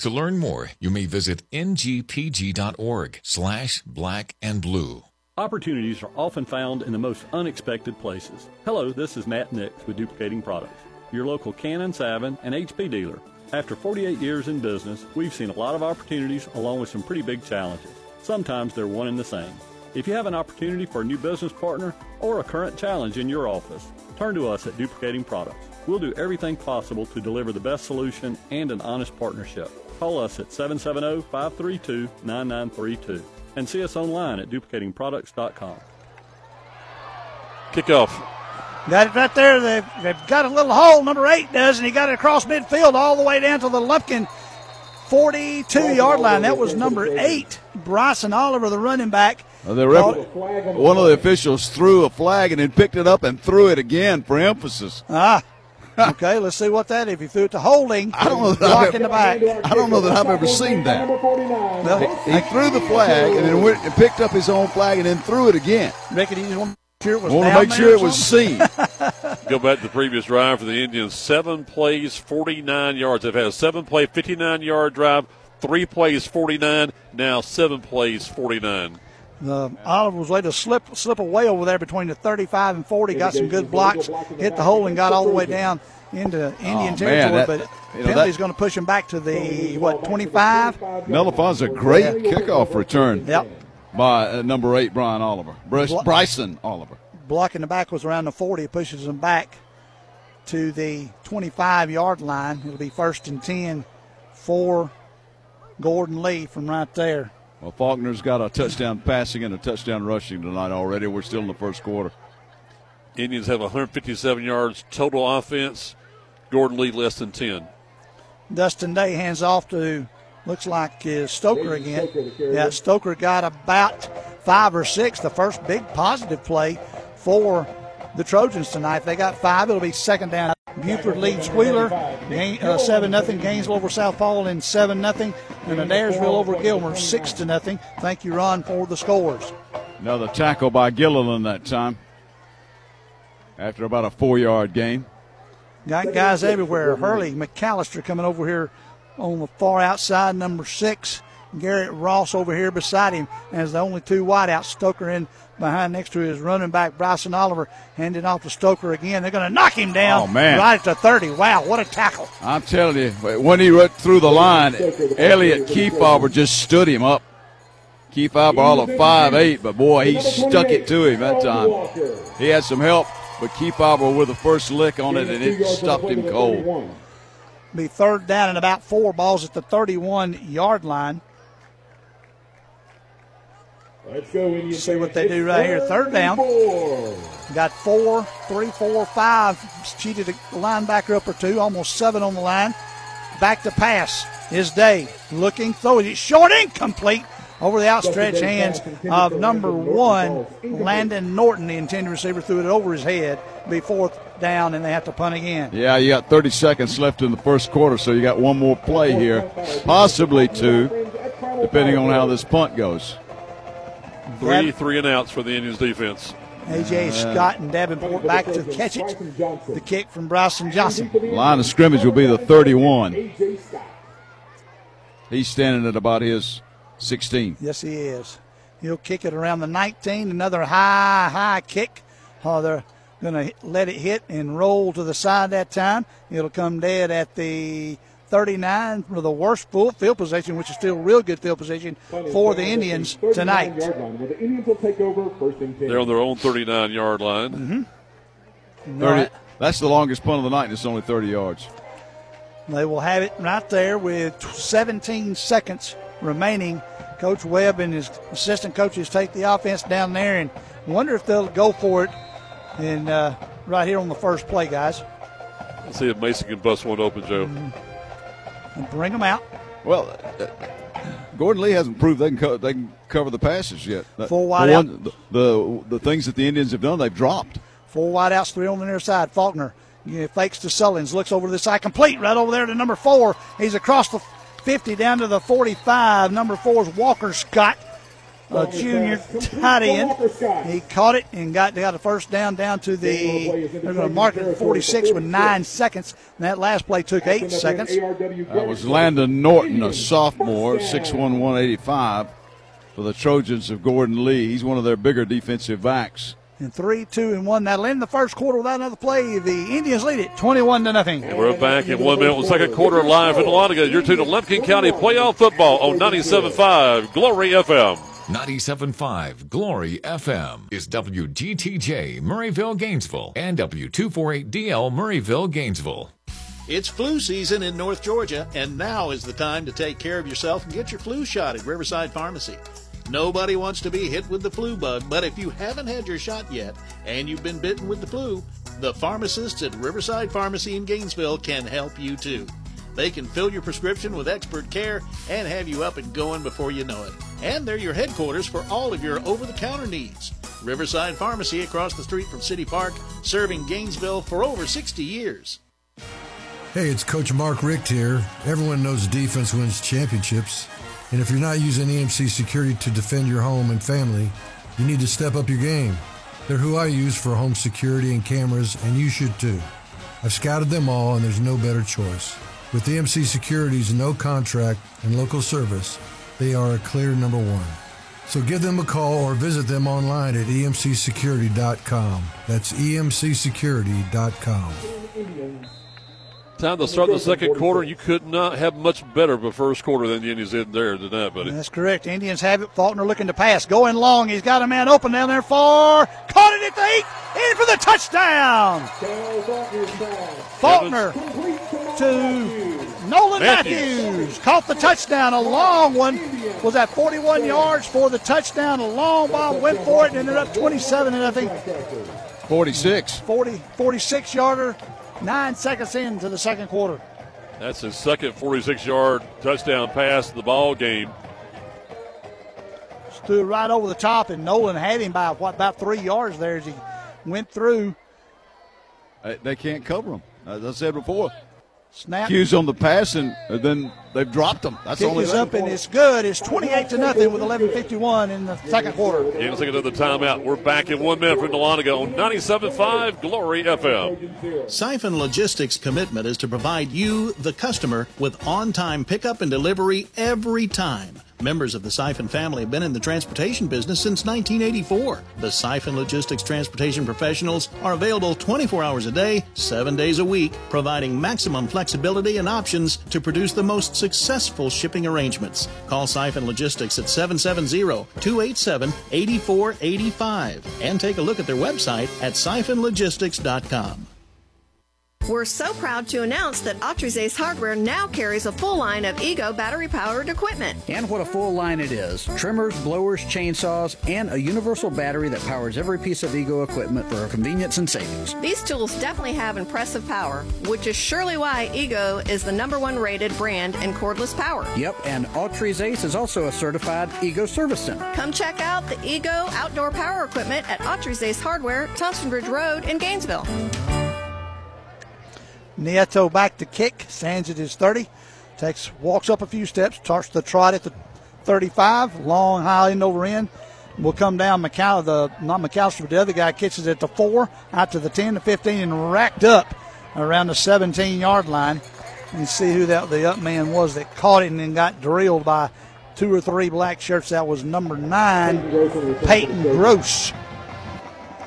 To learn more, you may visit ngpg.org slash black and blue. Opportunities are often found in the most unexpected places. Hello, this is Matt Nix with Duplicating Products, your local Canon, Savin, and HP dealer. After 48 years in business, we've seen a lot of opportunities along with some pretty big challenges. Sometimes they're one and the same. If you have an opportunity for a new business partner or a current challenge in your office, turn to us at Duplicating Products. We'll do everything possible to deliver the best solution and an honest partnership. Call us at 770 532 9932 and see us online at duplicatingproducts.com. Kickoff. Got it right there. They've, they've got a little hole. Number eight does, and he got it across midfield all the way down to the Lumpkin 42 yard line. That was number eight, Bryson Oliver, the running back. The ref- one of the officials threw a flag and then picked it up and threw it again for emphasis. Ah. Okay, let's see what that. If he threw it to holding, I don't know that I've in the back. I don't know that I've ever seen that. Well, He, he threw the flag and then went and picked up his own flag and then threw it again. Reckon he just want to make sure it was Want to make sure it was seen. Go back to the previous drive for the Indians. Seven plays, 49 yards. They've had a seven play, 59 yard drive, three plays, 49, now seven plays, 49. Uh, Oliver was able to slip slip away over there between the 35 and 40. Got some good blocks, hit the hole, and got all the way down into Indian Oh, territory. man, that- but you know, penalty's going to push him back to the what 25. Melifon's a great kickoff return. Yep. By uh, number eight, Brian Oliver. Bryce, Blo- Bryson Oliver. Block in the back was around the 40. Pushes him back to the 25 yard line. It'll be first and 10 for Gordon Lee from right there. Well, Faulkner's got a touchdown passing and a touchdown rushing tonight already. We're still in the first quarter. Indians have 157 yards total offense. Gordon Lee less than 10. Dustin Day hands off to looks like is Stoker again. Yeah, Stoker got about five or six. The first big positive play for the Trojans tonight. They got five. It'll be second down. Buford leads Wheeler, gain, uh, seven nothing. Gainesville over South Paulding seven nothing, and Adairsville over Gilmer six to nothing. Thank you, Ron, for the scores. Another tackle by Gilliland that time. After about a four yard gain. Got guys everywhere. Hurley, McAllister coming over here on the far outside, number six. Garrett Ross over here beside him as the only two wideouts. Stoker in behind next to his running back, Bryson Oliver, handing off to Stoker again. They're going to knock him down Oh, man. right at the 30. Wow, what a tackle. I'm telling you, when he went through the line, Elliot Kefauver just stood him up. Kefauver all of five eight, but boy, he stuck it to him that time. He had some help, but Kefauver with the first lick on it, and it stopped him cold. Be third down and about four balls at the 31 yard line. Let's go, Indian See what they do right here. Third down. Got four, three, four, five. Cheated a linebacker up or two, almost seven on the line. Back to pass is Day. Looking, throwing it short, incomplete. Over the outstretched hands of number one, Landon Norton, the intended receiver, threw it over his head. Be fourth down, and they have to punt again. Yeah, you got 30 seconds left in the first quarter, so you got one more play here, possibly two, depending on how this punt goes. Three three and outs for the Indians defense. AJ Scott and Davenport back to catch it. The kick from Bryson Johnson. Line of scrimmage will be the 31. He's standing at about his 16. Yes, he is. He'll kick it around the 19. Another high, high kick. Oh, they're going to let it hit and roll to the side that time. It'll come dead at the 39 for the worst full field position, which is still real good field position for the Indians tonight. The Indians will take over first and 10. They're on their own 39 yard line. Mm-hmm. 30, That's the longest punt of the night, and it's only 30 yards. They will have it right there with 17 seconds remaining. Coach Webb and his assistant coaches take the offense down there and wonder if they'll go for it. And uh, right here on the first play, guys. Let's see if Mason can bust one open, Joe. Mm-hmm. And bring them out. Well, uh, Gordon Lee hasn't proved they can co- they can cover the passes yet. Full wide the, out. the, the the things that the Indians have done, they've dropped. Four wideouts, three on the near side. Faulkner you know, fakes to Sullins, looks over to the side, complete right over there to number four. He's across the 50 down to the 45. Number four is Walker Scott, a junior tight end. He caught it and got got a first down down to the. They're going to mark it at 46 with nine seconds. And that last play took eight seconds. That was Landon Norton, a sophomore, 6'1", 185, for the Trojans of Gordon Lee. He's one of their bigger defensive backs. And three, two, and one. That'll end the first quarter without another play. The Indians lead it 21 to nothing. And we're back in one minute with second quarter live in Dahlonega. You're tuned to Lumpkin County Playoff Football on 97.5 Glory FM. 97.5 Glory FM is WGTJ Murrayville, Gainesville, and W248DL Murrayville, Gainesville. It's flu season in North Georgia, and now is the time to take care of yourself and get your flu shot at Riverside Pharmacy. Nobody wants to be hit with the flu bug, but if you haven't had your shot yet and you've been bitten with the flu, the pharmacists at Riverside Pharmacy in Gainesville can help you too. They can fill your prescription with expert care and have you up and going before you know it. And they're your headquarters for all of your over the counter needs. Riverside Pharmacy across the street from City Park, serving Gainesville for over 60 years. Hey, it's Coach Mark Richt here. Everyone knows defense wins championships. And if you're not using EMC security to defend your home and family, you need to step up your game. They're who I use for home security and cameras, and you should too. I've scouted them all, and there's no better choice. With EMC Security's no contract and local service, they are a clear number one. So give them a call or visit them online at emcsecurity.com. That's emcsecurity.com. Time to start the second quarter. You could not have much better of a first quarter than the Indians did there tonight, buddy. That's correct. Indians have it. Faulkner looking to pass. Going long. He's got a man open down there far. Caught it at the eight. In for the touchdown. Faulkner to Nolan Matthews. Matthews. Caught the touchdown. A long one. Was at 41 yards for the touchdown. A long ball. Went for it and ended up 27 and I think 46. 40, 46 yarder. Nine seconds into the second quarter. That's his second 46 yard touchdown pass of the ball game. Stood right over the top, and Nolan had him by what about three yards there as he went through. They can't cover him. As I said before, Snap. Hughes on the pass, and then they've dropped them. That's Kick only is up and it's good. It's 28 to nothing with 11:51 in the second quarter. Indians take another timeout. We're back in one minute from Dahlonega on 97.5 Glory FM. Siphon Logistics' commitment is to provide you, the customer, with on-time pickup and delivery every time. Members of the Siphon family have been in the transportation business since 1984. The Siphon Logistics transportation professionals are available 24 hours a day, 7 days a week, providing maximum flexibility and options to produce the most successful shipping arrangements. Call Siphon Logistics at 770-287-8485 and take a look at their website at siphonlogistics.com. We're so proud to announce that Autry's Ace Hardware now carries a full line of Ego battery powered equipment. And what a full line it is trimmers, blowers, chainsaws, and a universal battery that powers every piece of Ego equipment for convenience and savings. These tools definitely have impressive power, which is surely why Ego is the number one rated brand in cordless power. Yep, and Autry's Ace is also a certified Ego service center. Come check out the Ego outdoor power equipment at Autry's Ace Hardware, Thompson Bridge Road in Gainesville. Nieto back to kick, stands at his 30, takes walks up a few steps, starts the trot at the 35, long high end over end. Will come down McCall, the not McAllister, but the other guy catches it at the four, out to the 10 to 15, and racked up around the 17 yard line. And see who that the up man was that caught it and then got drilled by two or three black shirts. That was number nine, Peyton Groce.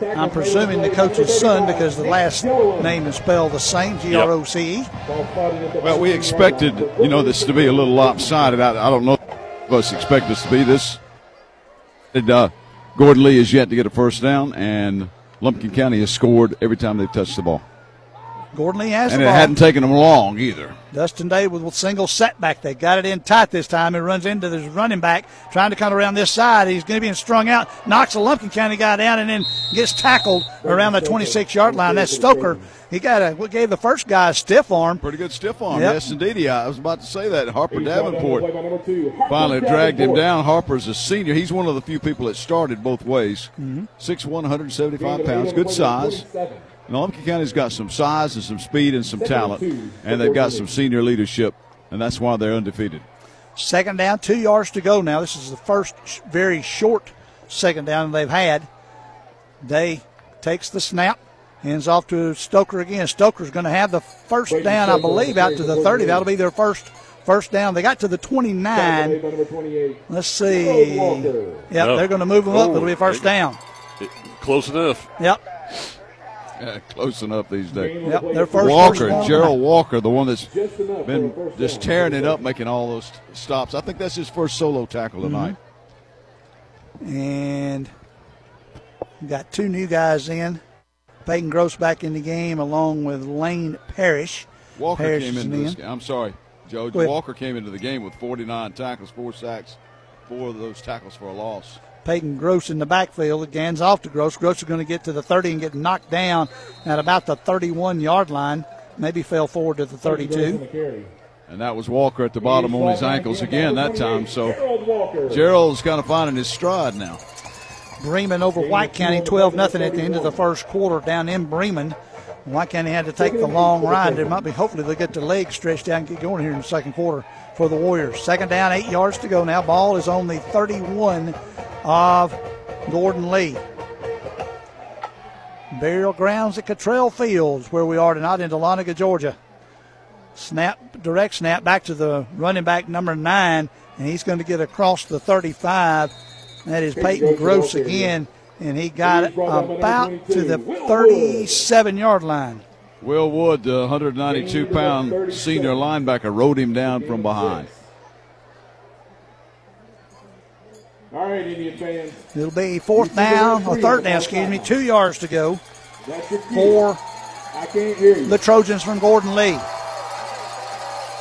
I'm presuming the coach's son because the last name is spelled the same, G R O C E. Well, we expected, you know, this to be a little lopsided. I, I don't know if us expect this to be this. And, uh, Gordon Lee is yet to get a first down, and Lumpkin County has scored every time they've touched the ball. Gordon Lee has and the it ball. hadn't taken them long either. Dustin Day with a single setback. They got it in tight this time. He runs into this running back, trying to come around this side. He's going to be strung out, knocks a Lumpkin County guy down, and then gets tackled around the 26 yard line. That's Stoker. He got a, what gave the first guy a stiff arm. Pretty good stiff arm. Yep. Yes, indeed. Yeah, I was about to say that. Harper Davenport finally dragged him down. Harper's a senior. He's one of the few people that started both ways. Mhm. 6'1", 175 pounds. Good size. And County's got some size and some speed and some talent, and they've got some senior leadership, and that's why they're undefeated. Second down, two yards to go now. This is the first sh- very short second down they've had. Day takes the snap, hands off to Stoker again. Stoker's going to have the first down, I believe, out to the 30. That'll be their first first down. They got to the 29. Let's see. Yep, Oh. they're going to move them up. Oh, It'll be first down. Close enough. Yep. Close enough these days. Yep, their first Walker, first. Gerald Walker, the one that's been just tearing it up, making all those stops. I think that's his first solo tackle mm-hmm. tonight. And got two new guys in. Peyton Groce back in the game along with Lane Parrish. Walker Parrish came into in. this game. I'm sorry, Joe. Walker came into the game with 49 tackles, four sacks, four of those tackles for a loss. Peyton Groce in the backfield. Again's off to Groce. Groce is going to get to the 30 and get knocked down at about the 31 yard line. Maybe fell forward to the 32. And that was Walker at the bottom on his ankles again that time. So Gerald's kind of finding his stride now. Bremen over White County 12 nothing at the end of the first quarter down in Bremen. White County had to take the long ride. There might be, hopefully, they'll get the legs stretched out and get going here in the second quarter for the Warriors. Second down, eight yards to go now. Ball is on the 31 of Gordon Lee. Burial grounds at Cottrell Fields, where we are tonight in Dahlonega, Georgia. Snap, direct snap back to the running back number nine, and he's going to get across the 35. That is Peyton Groce again, and he got it about to the 37 yard line. Will Wood, the 192 pound senior linebacker, rode him down from behind. All right, Indian fans. It'll be fourth down, or third down, excuse me, two yards to go That's your for I can't hear you. the Trojans from Gordon Lee.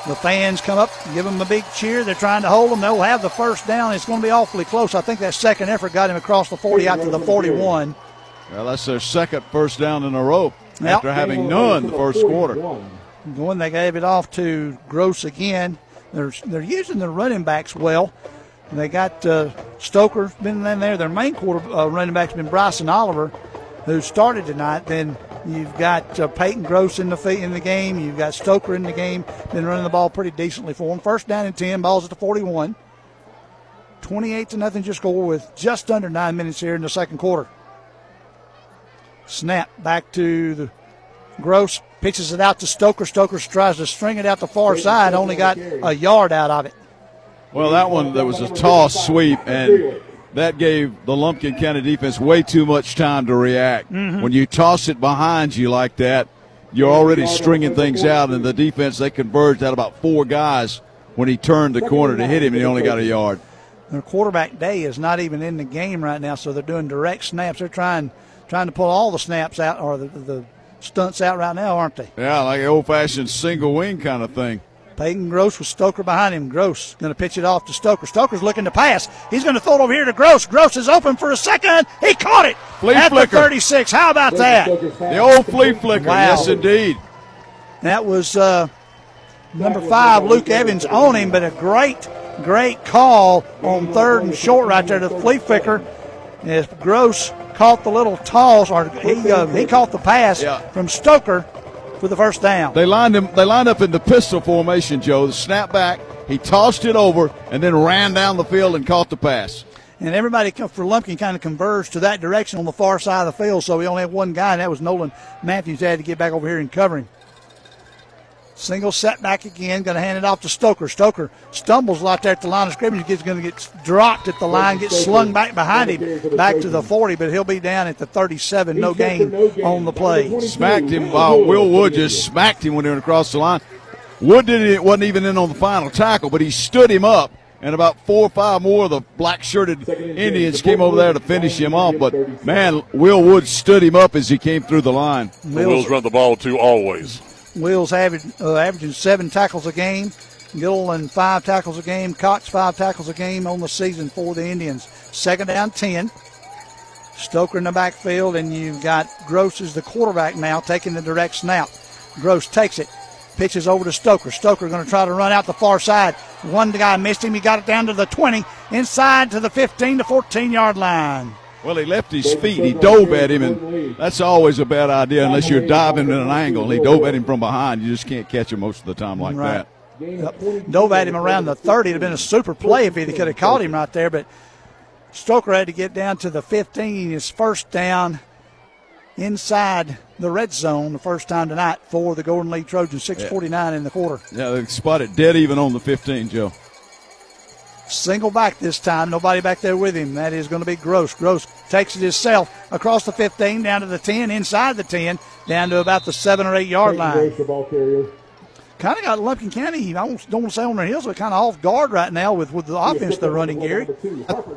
The fans come up, give them a big cheer. They're trying to hold them. They'll have the first down. It's going to be awfully close. I think that second effort got him across the 40 out to the 41. Well, that's their second first down in a row Yep. after having none the first quarter. Going, they gave it off to Groce again. They're they're using their running backs well. They got uh, Stoker been in there. Their main quarter uh, running back's been Bryson Oliver, who started tonight. Then you've got uh, Peyton Groce in the in the game. You've got Stoker in the game. Been running the ball pretty decently for them. First down and ten. Balls at the 41. 28 to nothing just score with just under nine minutes here in the second quarter. Snap back to the Groce pitches it out to Stoker. Stoker tries to string it out the far side. Only got a yard out of it. Well, that one, that was a toss sweep, and that gave the Lumpkin County defense way too much time to react. Mhm. When you toss it behind you like that, you're already stringing things out, and the defense, they converged out about four guys when he turned the corner to hit him, and he only got a yard. Their quarterback day is not even in the game right now, so they're doing direct snaps. They're trying trying to pull all the snaps out or the, the stunts out right now, aren't they? Yeah, like an old fashioned single wing kind of thing. Peyton Groce with Stoker behind him. Groce going to pitch it off to Stoker. Stoker's looking to pass. He's going to throw it over here to Groce. Groce is open for a second. He caught it Flea at flicker. the 36. How about that? The old flea flicker, Wow. yes, indeed. That was uh, number five, Luke Evans, on him, but a great, great call on third and short right there to flea flicker. As Groce caught the little toss, or he uh, he caught the pass from Stoker for the first down. They lined him. They lined up in the pistol formation, Joe. The snap back. He tossed it over and then ran down the field and caught the pass. And everybody for Lumpkin kind of converged to that direction on the far side of the field, so we only had one guy, and that was Nolan Matthews. Had to get back over here and cover him. Single setback again, going to hand it off to Stoker. Stoker stumbles right there at the line of scrimmage. He's going to get dropped at the line, get slung back behind him, back to the 40, but he'll be down at the 37. No gain on the play. Smacked him. Uh, Will Wood just smacked him when he went across the line. Wood didn't wasn't even in on the final tackle, but he stood him up and about four or five more of the black shirted Indians came over there to finish him off. But man, Will Wood stood him up as he came through the line. The Will's run the ball too always. Will's average, uh, averaging seven tackles a game. Gilliland five tackles a game. Cox five tackles a game on the season for the Indians. Second down, 10. Stoker in the backfield, and you've got Groce as the quarterback now taking the direct snap. Groce takes it, pitches over to Stoker. Stoker going to try to run out the far side. One guy missed him. He got it down to the 20, inside to the 15 to 14 yard line. Well, he left his feet. He dove at him, and that's always a bad idea unless you're diving at an angle. He dove at him from behind. You just can't catch him most of the time like Right. that. Yep. Dove at him around the 30. It'd have been a super play if he could have caught him right there, but Stoker had to get down to the 15. His first down inside the red zone the first time tonight for the Gordon Lee Trojans. 649 in the quarter. Yeah, they spotted dead even on the 15, Joe. Single back this time. Nobody back there with him. That is going to be Groce. Groce takes it himself across the 15, down to the 10, inside the 10, down to about the 7 or 8 yard line. Kind of got Lumpkin County, I don't, don't want to say on their heels, but kind of off guard right now with, with the offense they're running, Gary.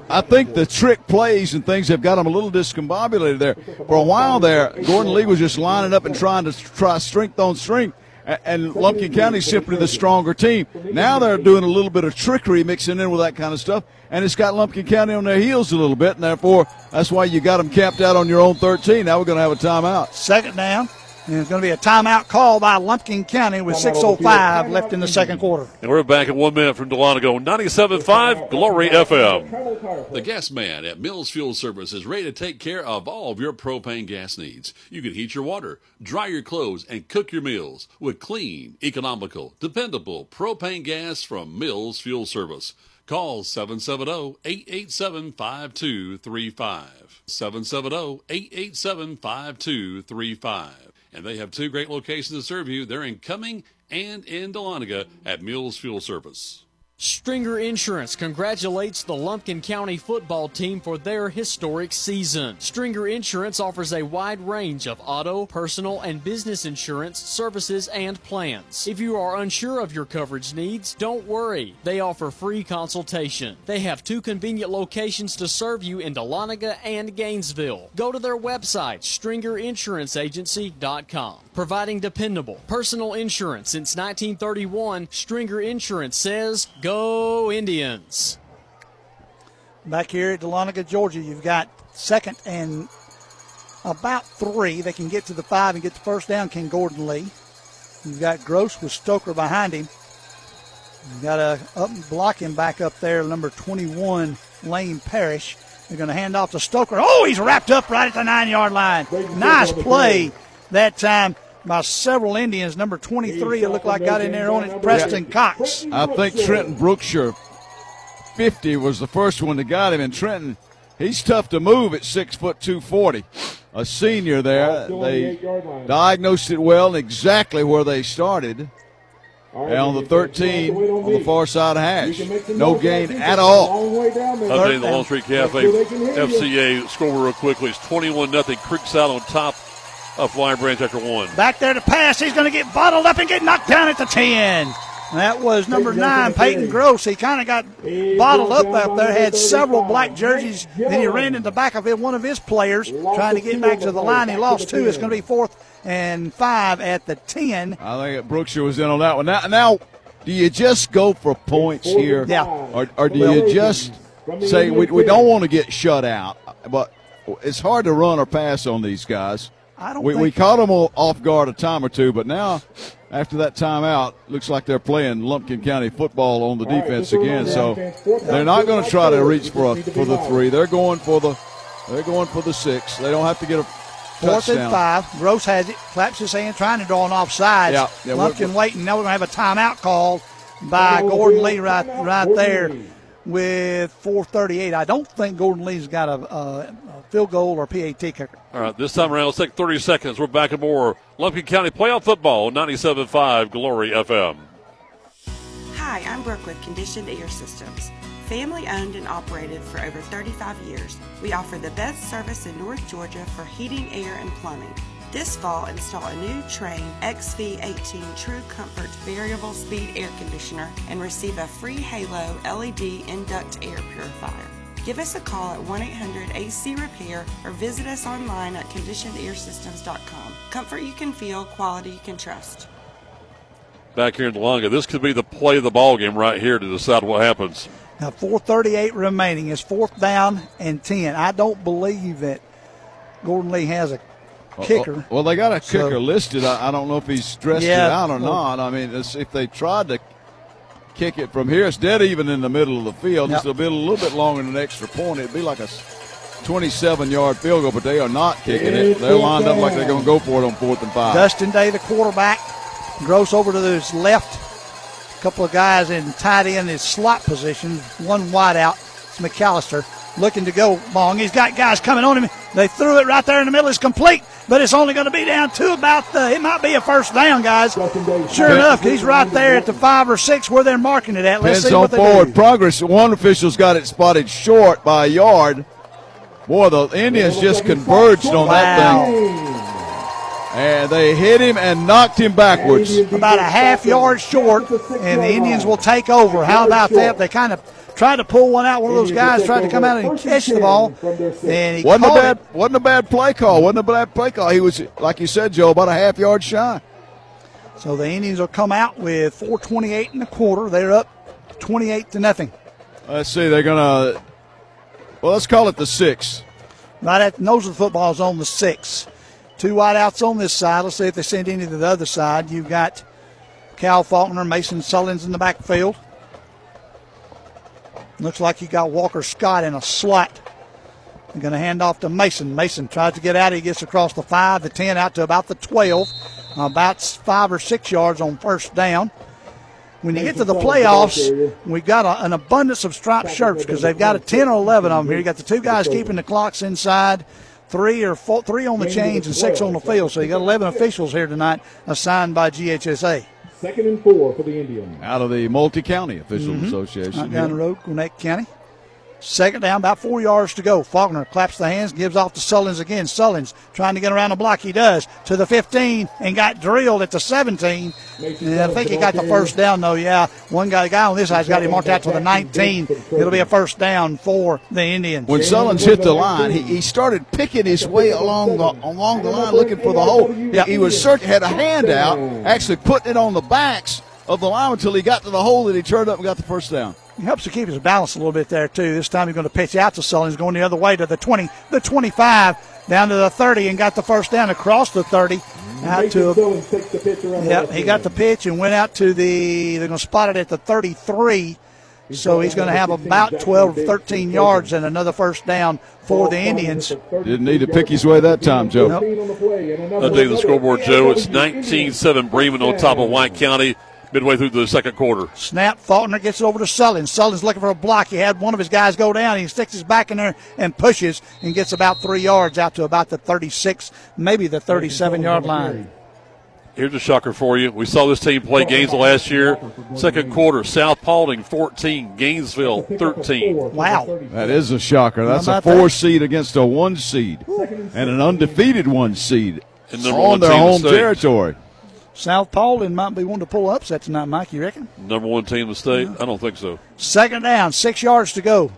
I think the trick plays and things have got them a little discombobulated there. For a while there, Gordon Lee was just lining up and trying to try strength on strength, a- and Lumpkin County simply the stronger team. Now they're doing a little bit of trickery mixing in with that kind of stuff, and it's got Lumpkin County on their heels a little bit, and therefore that's why you got them capped out on your own 13. Now we're going to have a timeout. Second down. And it's going to be a timeout call by Lumpkin County with 6.05 left in the second quarter. And we're back at one minute from Dahlonega, 97.5 Glory FM. The gas man at Mills Fuel Service is ready to take care of all of your propane gas needs. You can heat your water, dry your clothes, and cook your meals with clean, economical, dependable propane gas from Mills Fuel Service. Call 770-887-5235. 770-887-5235. And they have two great locations to serve you. They're in Cumming and in Dahlonega at Mills Fuel Service. Stringer Insurance congratulates the Lumpkin County football team for their historic season. Stringer Insurance offers a wide range of auto, personal, and business insurance services and plans. If you are unsure of your coverage needs, don't worry. They offer free consultation. They have two convenient locations to serve you in Dahlonega and Gainesville. Go to their website, stringerinsuranceagency.com. Providing dependable personal insurance since 1931, Stringer Insurance says, Go Indians! Back here at Dahlonega, Georgia, you've got second and about three. They can get to the five and get the first down, King Gordon Lee. You've got Groce with Stoker behind him. You've got a up blocking back up there, number 21, Lane Parrish. They're going to hand off to Stoker. Oh, he's wrapped up right at the nine yard line. Nice play that time by several Indians. Number 23, it looked like got in there on it, Preston Cox. I think Trenton Brookshire 50 was the first one that got him, and Trenton, he's tough to move at six foot 240. A senior there. They diagnosed it well and exactly where they started. And on the 13 on the far side of hash. No gain at all. Updating the Longstreet Cafe FCA score real quickly. It's 21 0 Creekside on top of Flowery Branch after one. Back there to pass. He's going to get bottled up and get knocked down at the 10. That was number nine, Peyton Groce. He kind of got bottled up out there, had several black jerseys. Then he ran in the back of it, one of his players, trying to get back to the line. He lost two. It's going to be fourth and five at the 10. I think Brookshire was in on that one. Now, now do you just go for points here? Yeah. Or, or do you just say we, we don't want to get shut out? But it's hard to run or pass on these guys. I don't we, we caught them off guard a time or two, but now after that timeout, looks like they're playing Lumpkin County football on the defense again. So they're not going to try to reach for a, for the three. They're going for the they're going for the six. They don't have to get a Fourth and five. Groce has it, claps his hand, trying to draw an offside. Yeah, yeah, we're- Lumpkin waiting. Now we're going to have a timeout called by Gordon Lee right, right there with 4:38. I don't think Gordon Lee's got a, a, a field goal or PAT kicker. All right, this time around, let's take 30 seconds. We're back in more Lumpkin County playoff football, 97.5 Glory FM. Hi, I'm Brooke with Conditioned Air Systems. Family owned and operated for over 35 years, we offer the best service in North Georgia for heating, air, and plumbing. This fall, install a new Trane XV18 True Comfort Variable Speed Air Conditioner and receive a free Halo LED Induct Air Purifier. Give us a call at 1 800 AC Repair or visit us online at conditionedairsystems.com. Comfort you can feel, quality you can trust. Back here in Dahlonega, this could be the play of the ball game right here to decide what happens. Now 4:38 remaining. It's fourth down and 10. I don't believe that Gordon Lee has a kicker. Well, they got a So- kicker listed. I, I don't know if he's stressed Yeah, it out or well- not. I mean, it's, if they tried to kick it from here, it's dead even in the middle of the field. Yep. Just a, bit, a little bit longer than an extra point. It'd be like a 27 yard field goal, but they are not kicking it. They're lined up like they're going to go for it on fourth and five. Dustin Day, the quarterback. Groce over to his left. A couple of guys in tight end, his slot position. One wide out. It's McAllister looking to go long. He's got guys coming on him. They threw it right there in the middle. It's complete, but it's only going to be down to about the. It might be a first down, guys. Sure enough, he's right there at the five or six where they're marking it at. Let's see on what they forward do. progress. One official's got it spotted short by a yard. Boy, the Indians just converged on that thing. And they hit him and knocked him backwards. about a half yard short, and the Indians will take over. How about that? They kind of tried to pull one out. One of those guys tried to come out and catch the ball, and he Wasn't a bad, it. wasn't a bad play call. Wasn't a bad play call. He was, like you said, Joe, about a half yard shy. So the Indians will come out with 4:28 in the quarter. They're up 28 to nothing. Let's see. They're gonna. Well, let's call it the six. Right at nose of the football is on the six. Two wideouts on this side. Let's see if they send any to the other side. You've got Cal Faulkner, Mason Sullins in the backfield. Looks like you got Walker Scott in a slot. They're going to hand off to Mason. Mason tries to get out. He gets across the five, the ten, out to about the twelve, about five or six yards on first down. When you get to the playoffs, we've got a, an abundance of striped shirts because they've got a 10 or 11 of them here. You got the two guys keeping the clocks inside, three or four, three on the chains and six on the field. So you got 11 officials here tonight assigned by GHSA. Second and four for the Indians. Out of the multi county officials Mhm. association. Right down the road, Gwinnett County. Second down, about four yards to go. Faulkner claps the hands, gives off to Sullins again. Sullins trying to get around the block. He does to the 15 and got drilled at the 17. And I think he got the first down though. Yeah, one guy, the guy on this side's got him marked out to the 19. It'll be a first down for the Indians. When Sullins hit the line, he, he started picking his way along the along the line, looking for the hole. Yeah. He was searching, had a hand out, actually putting it on the backs of the line until he got to the hole that he turned up and got the first down. He helps to keep his balance a little bit there too. This time he's going to pitch out to Sullins, going the other way to the 20, the 25, down to the 30, and got the first down across the 30. Out to Sullins takes the pitch around the Yep, he got the pitch and went out to the. They're going to spot it at the 33. So he's going to have about 12, 13 yards and another first down for the Indians. Didn't need to pick his way that time, Joe. Update the scoreboard, Joe. It's 19-7 Bremen on top of White County midway through the second quarter. Snap. Faulkner gets it over to Sullins. Sullins looking for a block. He had one of his guys go down. He sticks his back in there and pushes and gets about three yards out to about the 36, maybe the 37 yard line. Here's a shocker for you. We saw this team play Gainesville last year. Second quarter, South Paulding 14, Gainesville 13. Wow. That is a shocker. That's a four that? seed against a one seed and an undefeated one seed And on one their team the home territory. South Paulding might be one to pull up. upset tonight, Mike. You reckon? Number one team in the state? I don't think so. Second down, six yards to go.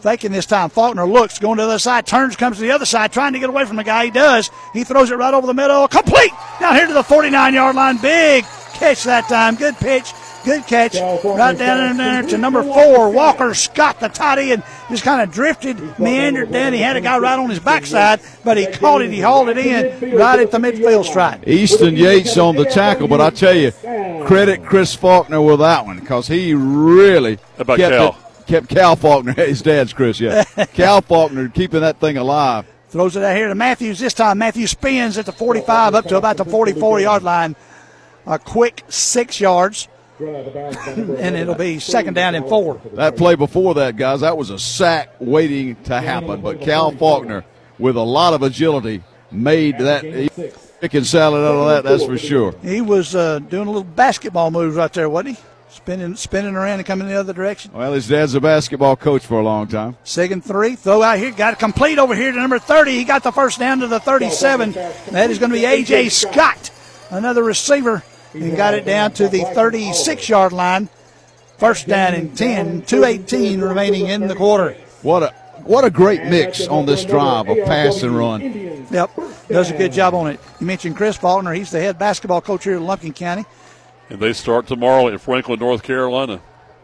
Thinking this time, Faulkner looks, going to the other side, turns, comes to the other side, trying to get away from the guy. He does. He throws it right over the middle. Complete! Down here to the 49 yard line. Big catch that time. Good pitch. Good catch. Right down in there to number four, Walker Scott, the tight end. Just kind of drifted, meandered down. He had a guy right on his backside, but he caught it. He hauled it in right at the midfield stripe. Easton Yates on the tackle, but I tell you, credit Chris Faulkner with that one because he really about kept, Cal? it- kept Cal Faulkner. His dad's Chris, yeah. Cal Faulkner keeping that thing alive. Throws it out here to Matthews this time. Matthews spins at the 45 up to about the 44 yard line. A quick six yards. And it'll be second down and four. That play before that, guys, that was a sack waiting to happen. But Cal Faulkner, with a lot of agility, made that chicken salad out of that. That's for sure. He was uh, doing a little basketball moves right there, wasn't he? spinning, spinning around and coming the other direction. Well, his dad's a basketball coach for a long time. Second three, throw out here, got it complete over here to number 30. He got the first down to the 37. That is going to be A.J. Scott, another receiver, and got it down to the 36 yard line. First down and 10, 218 remaining in the quarter. What a what a great mix on this drive of pass and run. Yep, does a good job on it. You mentioned Chris Faulkner. He's the head basketball coach here in Lumpkin County. And they start tomorrow in Franklin, North Carolina.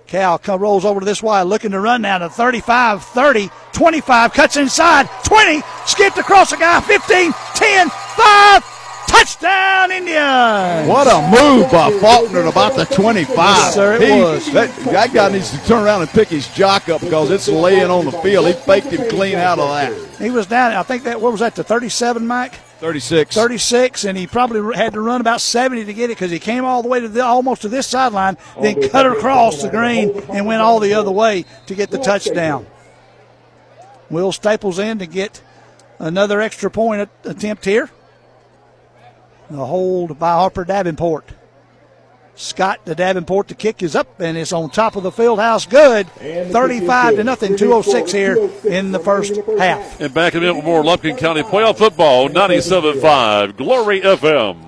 Cal rolls over to this wide, looking to run now to 35, 30, 25, cuts inside, 20, skipped across the guy, 15, 10, 5, touchdown Indians! What a move by Faulkner at about the 25. Yes, sir, it He- was. That, that guy needs to turn around and pick his jock up because it's laying on the field. He faked him clean out of that. He was down, I think that, what was that, the 37, Mike? 36. 36, and he probably had to run about 70 to get it because he came all the way to the, almost to this sideline, then cut across the green and went all the other way to get the touchdown. Will Staples in to get another extra point attempt here. The hold by Harper Davenport. Scott to Davenport. The kick is up and it's on top of the field house. Good. 35 to nothing. 206 here in the first half. And back in a minute with more Lumpkin County playoff football, 97.5 Glory FM.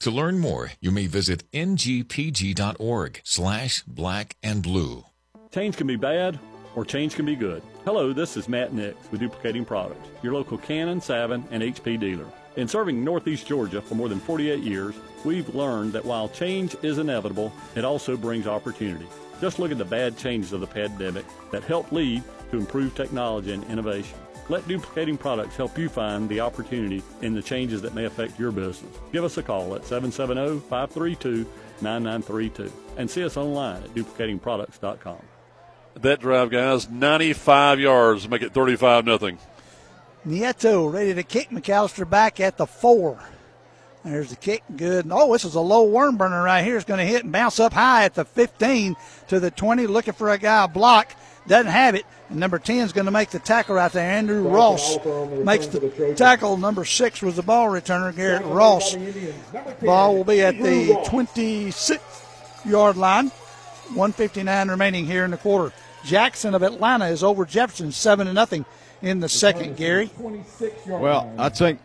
To learn more, you may visit ngpg.org slash black and blue. Change can be bad or change can be good. Hello, this is Matt Nix with Duplicating Products, your local Canon, Savin, and HP dealer. In serving Northeast Georgia for more than 48 years, we've learned that while change is inevitable, it also brings opportunity. Just look at the bad changes of the pandemic that helped lead to improved technology and innovation. Let Duplicating Products help you find the opportunity in the changes that may affect your business. Give us a call at 770 532 9932 and see us online at duplicatingproducts.com. That drive, guys, 95 yards make it 35 nothing. Nieto ready to kick McAllister back at the four. There's the kick. Good. Oh, this is a low worm burner right here. It's going to hit and bounce up high at the 15 to the 20, looking for a guy block. Doesn't have it. And number 10 is going to make the tackle right there. Andrew Ross makes the tackle. Number six was the ball returner, Garrett Ross. Ball will be at the 26 yard line. 159 remaining here in the quarter. Jackson of Atlanta is over Jefferson, 7 to nothing in the second, Gary. Well, I think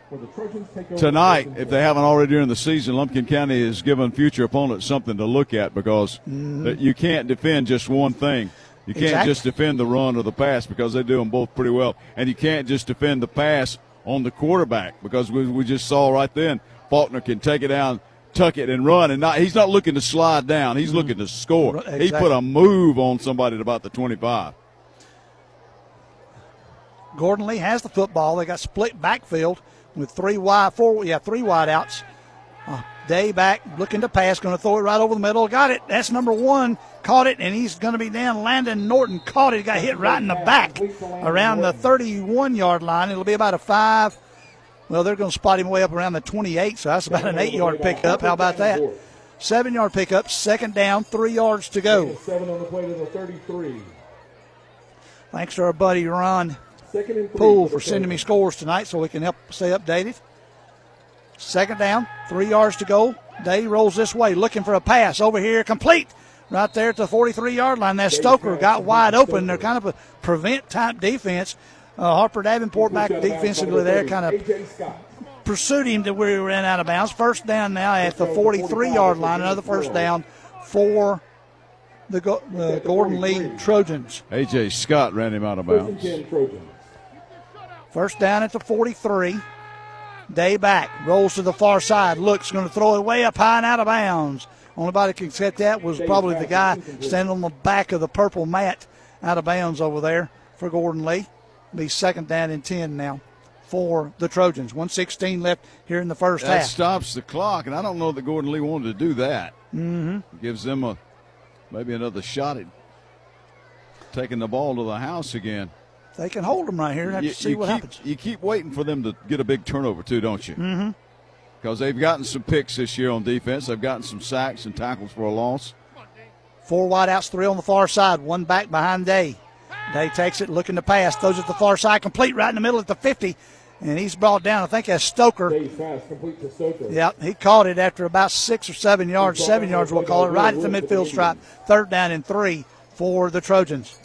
tonight, if they haven't already during the season, Lumpkin County has given future opponents something to look at because mm-hmm. that you can't defend just one thing. You can't Exactly. just defend the run or the pass because they do them both pretty well. And you can't just defend the pass on the quarterback because we, we just saw right then Faulkner can take it down, tuck it, and run. And not, he's not looking to slide down, he's looking to score. He put a move on somebody at about the 25. Gordon Lee has the football. They got split backfield with three wide, four, yeah, three wide outs. Uh, Day back, looking to pass, going to throw it right over the middle. Got it. That's number one. Caught it, and he's going to be down. Landon Norton caught it. Got hit right in the back around the 31 yard line. It'll be about a five. Well, they're going to spot him way up around the 28, so that's about an eight yard pickup. How about that? Seven yard pickup, second down, three yards to go. Seven on the play to the 33. Thanks to our buddy Ron Second and three Poole for sending me scores tonight so we can help stay updated. Second down, three yards to go. Day rolls this way, looking for a pass over here, complete. Right there at the 43 yard line. That Stoker got wide open. They're kind of a prevent type defense. Uh, Harper Davenport back defensively there, kind of pursued him to where he ran out of bounds. First down now at the 43 yard line. Another first down for the Go- uh, Gordon Lee Trojans. A.J. Scott ran him out of bounds. First down at the 43. Day back, rolls to the far side, looks, going to throw it way up high and out of bounds. Only body can set that was probably the guy standing on the back of the purple mat out of bounds over there for Gordon Lee. Be second down and 10 now for the Trojans. 116 left here in the first That half. That stops the clock, and I don't know that Gordon Lee wanted to do that. Mm-hmm. Gives them a maybe another shot at taking the ball to the house again. They can hold them right here and have to see what keep, happens. You keep waiting for them to get a big turnover too, don't you? Mm-hmm. Because they've gotten some picks this year on defense. They've gotten some sacks and tackles for a loss. Four wideouts, three on the far side, one back behind Day. Day takes it, looking to pass, throws it to the far side, complete right in the middle at the 50, and he's brought down, I think, as Stoker. pass complete to Stoker. Yep, he caught it after about six or seven yards, seven yards, we'll call it, right at the midfield stripe. Third down and three for the Trojans.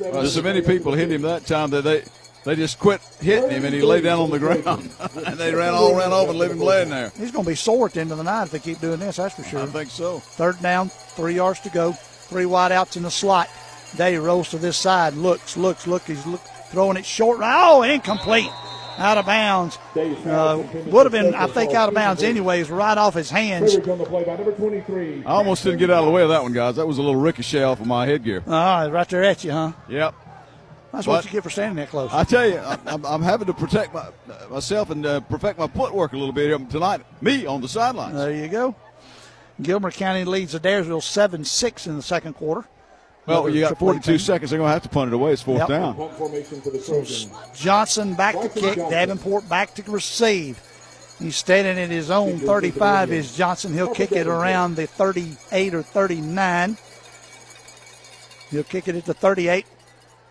Well, so many people hit him that time that they they just quit hitting him and he lay down on the ground. and they ran all ran off and left him laying there. He's going to be sore at the end of the night if they keep doing this, that's for sure. I think so. Third down, three yards to go, three wideouts in the slot. Day rolls to this side, looks, looks, look. He's look, throwing it short. Oh, incomplete. Out of bounds. Uh, would have been, I think, out of bounds anyways, right off his hands. Coverage on the play by number 23. I almost didn't get out of the way of that one, guys. That was a little ricochet off of my headgear. Ah, right there at you, huh? Yep. That's But- what you get for standing that close. I tell you, I- I'm, I'm having to protect my, myself and uh, perfect my footwork a little bit here tonight. Me on the sidelines. There you go. Gilmer County leads the Daresville 7 6 in the second quarter. Well, Another you got 42 team. seconds. They're going to have to punt it away. It's fourth Yep. down. Punt formation for the Trojans. Johnson back to kick. Davenport back to receive. He's standing at his own 35 is Johnson. He'll kick it around the 38 or 39. He'll kick it at the 38.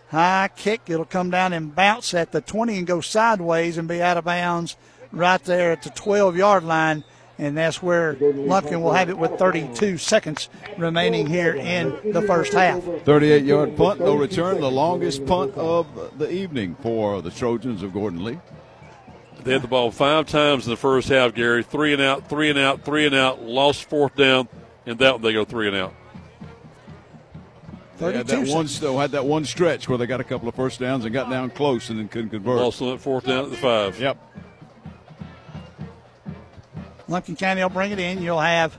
High kick. It'll come down and bounce at the 20 and go sideways and be out of bounds right there at the 12 yard line. And that's where Lumpkin will have it with 32 seconds remaining here in the first half. 38 yard punt, no return. The longest punt of the evening for the Trojans of Gordon Lee. They had the ball five times in the first half, Gary. Three and out, three and out, three and out. Lost fourth down, and that one they go three and out. They had that one still had that one stretch where they got a couple of first downs and got down close and then couldn't convert. Lost on that fourth down at the five. Yep. Lumpkin County will bring it in. You'll have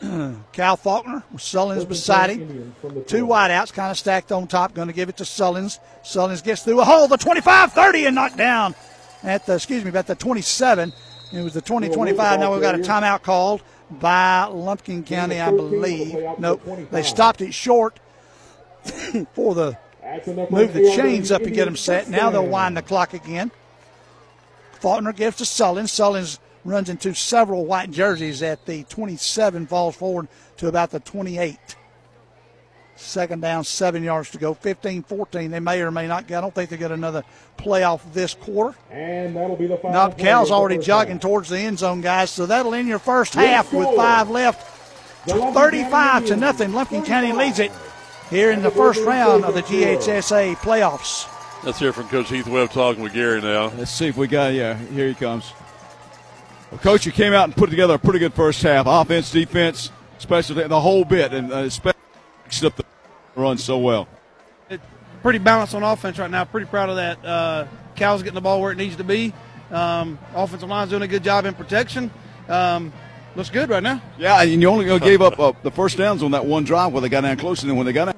Cal Faulkner with Sullins beside him. Two wideouts kind of stacked on top. Going to give it to Sullins. Sullins gets through a hole, the 25 30 and knocked down at the, excuse me, about the 27. It was the 20 25. Now we've got a timeout called by Lumpkin County, I believe. Nope. They stopped it short for the move the chains up and get them set. Now they'll wind the clock again. Faulkner gives to Sullins. Sullins runs into several white jerseys at the 27, falls forward to about the 28. Second down, seven yards to go. 15 14. They may or may not get. I don't think they get another playoff this quarter. And that'll be the final. Now, Cal's already jogging half. towards the end zone, guys. So that'll end your first Your half with five left. The 35 County to nothing. Lumpkin County leads it here in the first round of the GHSA playoffs. Let's hear from Coach Heath Webb talking with Gary now. Let's see if we got. Yeah, here he comes. Well, Coach, you came out and put together a pretty good first half. Offense, defense, special the whole bit, and uh, especially up the run so well. pretty balanced on offense right now. Pretty proud of that. Uh, Cal's getting the ball where it needs to be. Um, offensive line's doing a good job in protection. Um, looks good right now. Yeah, and you only gave up uh, the first downs on that one drive where they got down close, and then when they got out.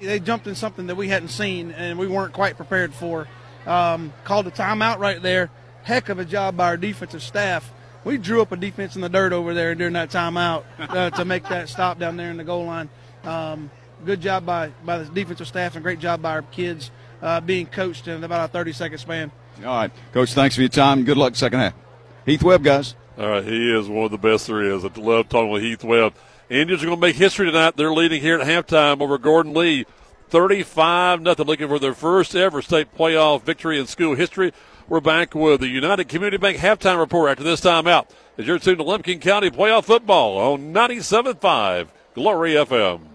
They jumped in something that we hadn't seen and we weren't quite prepared for. Um, called a timeout right there. Heck of a job by our defensive staff. We drew up a defense in the dirt over there during that timeout uh, to make that stop down there in the goal line. Um, good job by, by the defensive staff and great job by our kids uh, being coached in about a 30 second span. All right, Coach, thanks for your time. Good luck second half. Heath Webb, guys. All right, he is one of the best there is. I love talking with Heath Webb. Indians are going to make history tonight. They're leading here at halftime over Gordon Lee, 35 nothing. Looking for their first ever state playoff victory in school history. We're back with the United Community Bank halftime report after this timeout. As you're tuned to Lumpkin County playoff football on 97.5 Glory FM.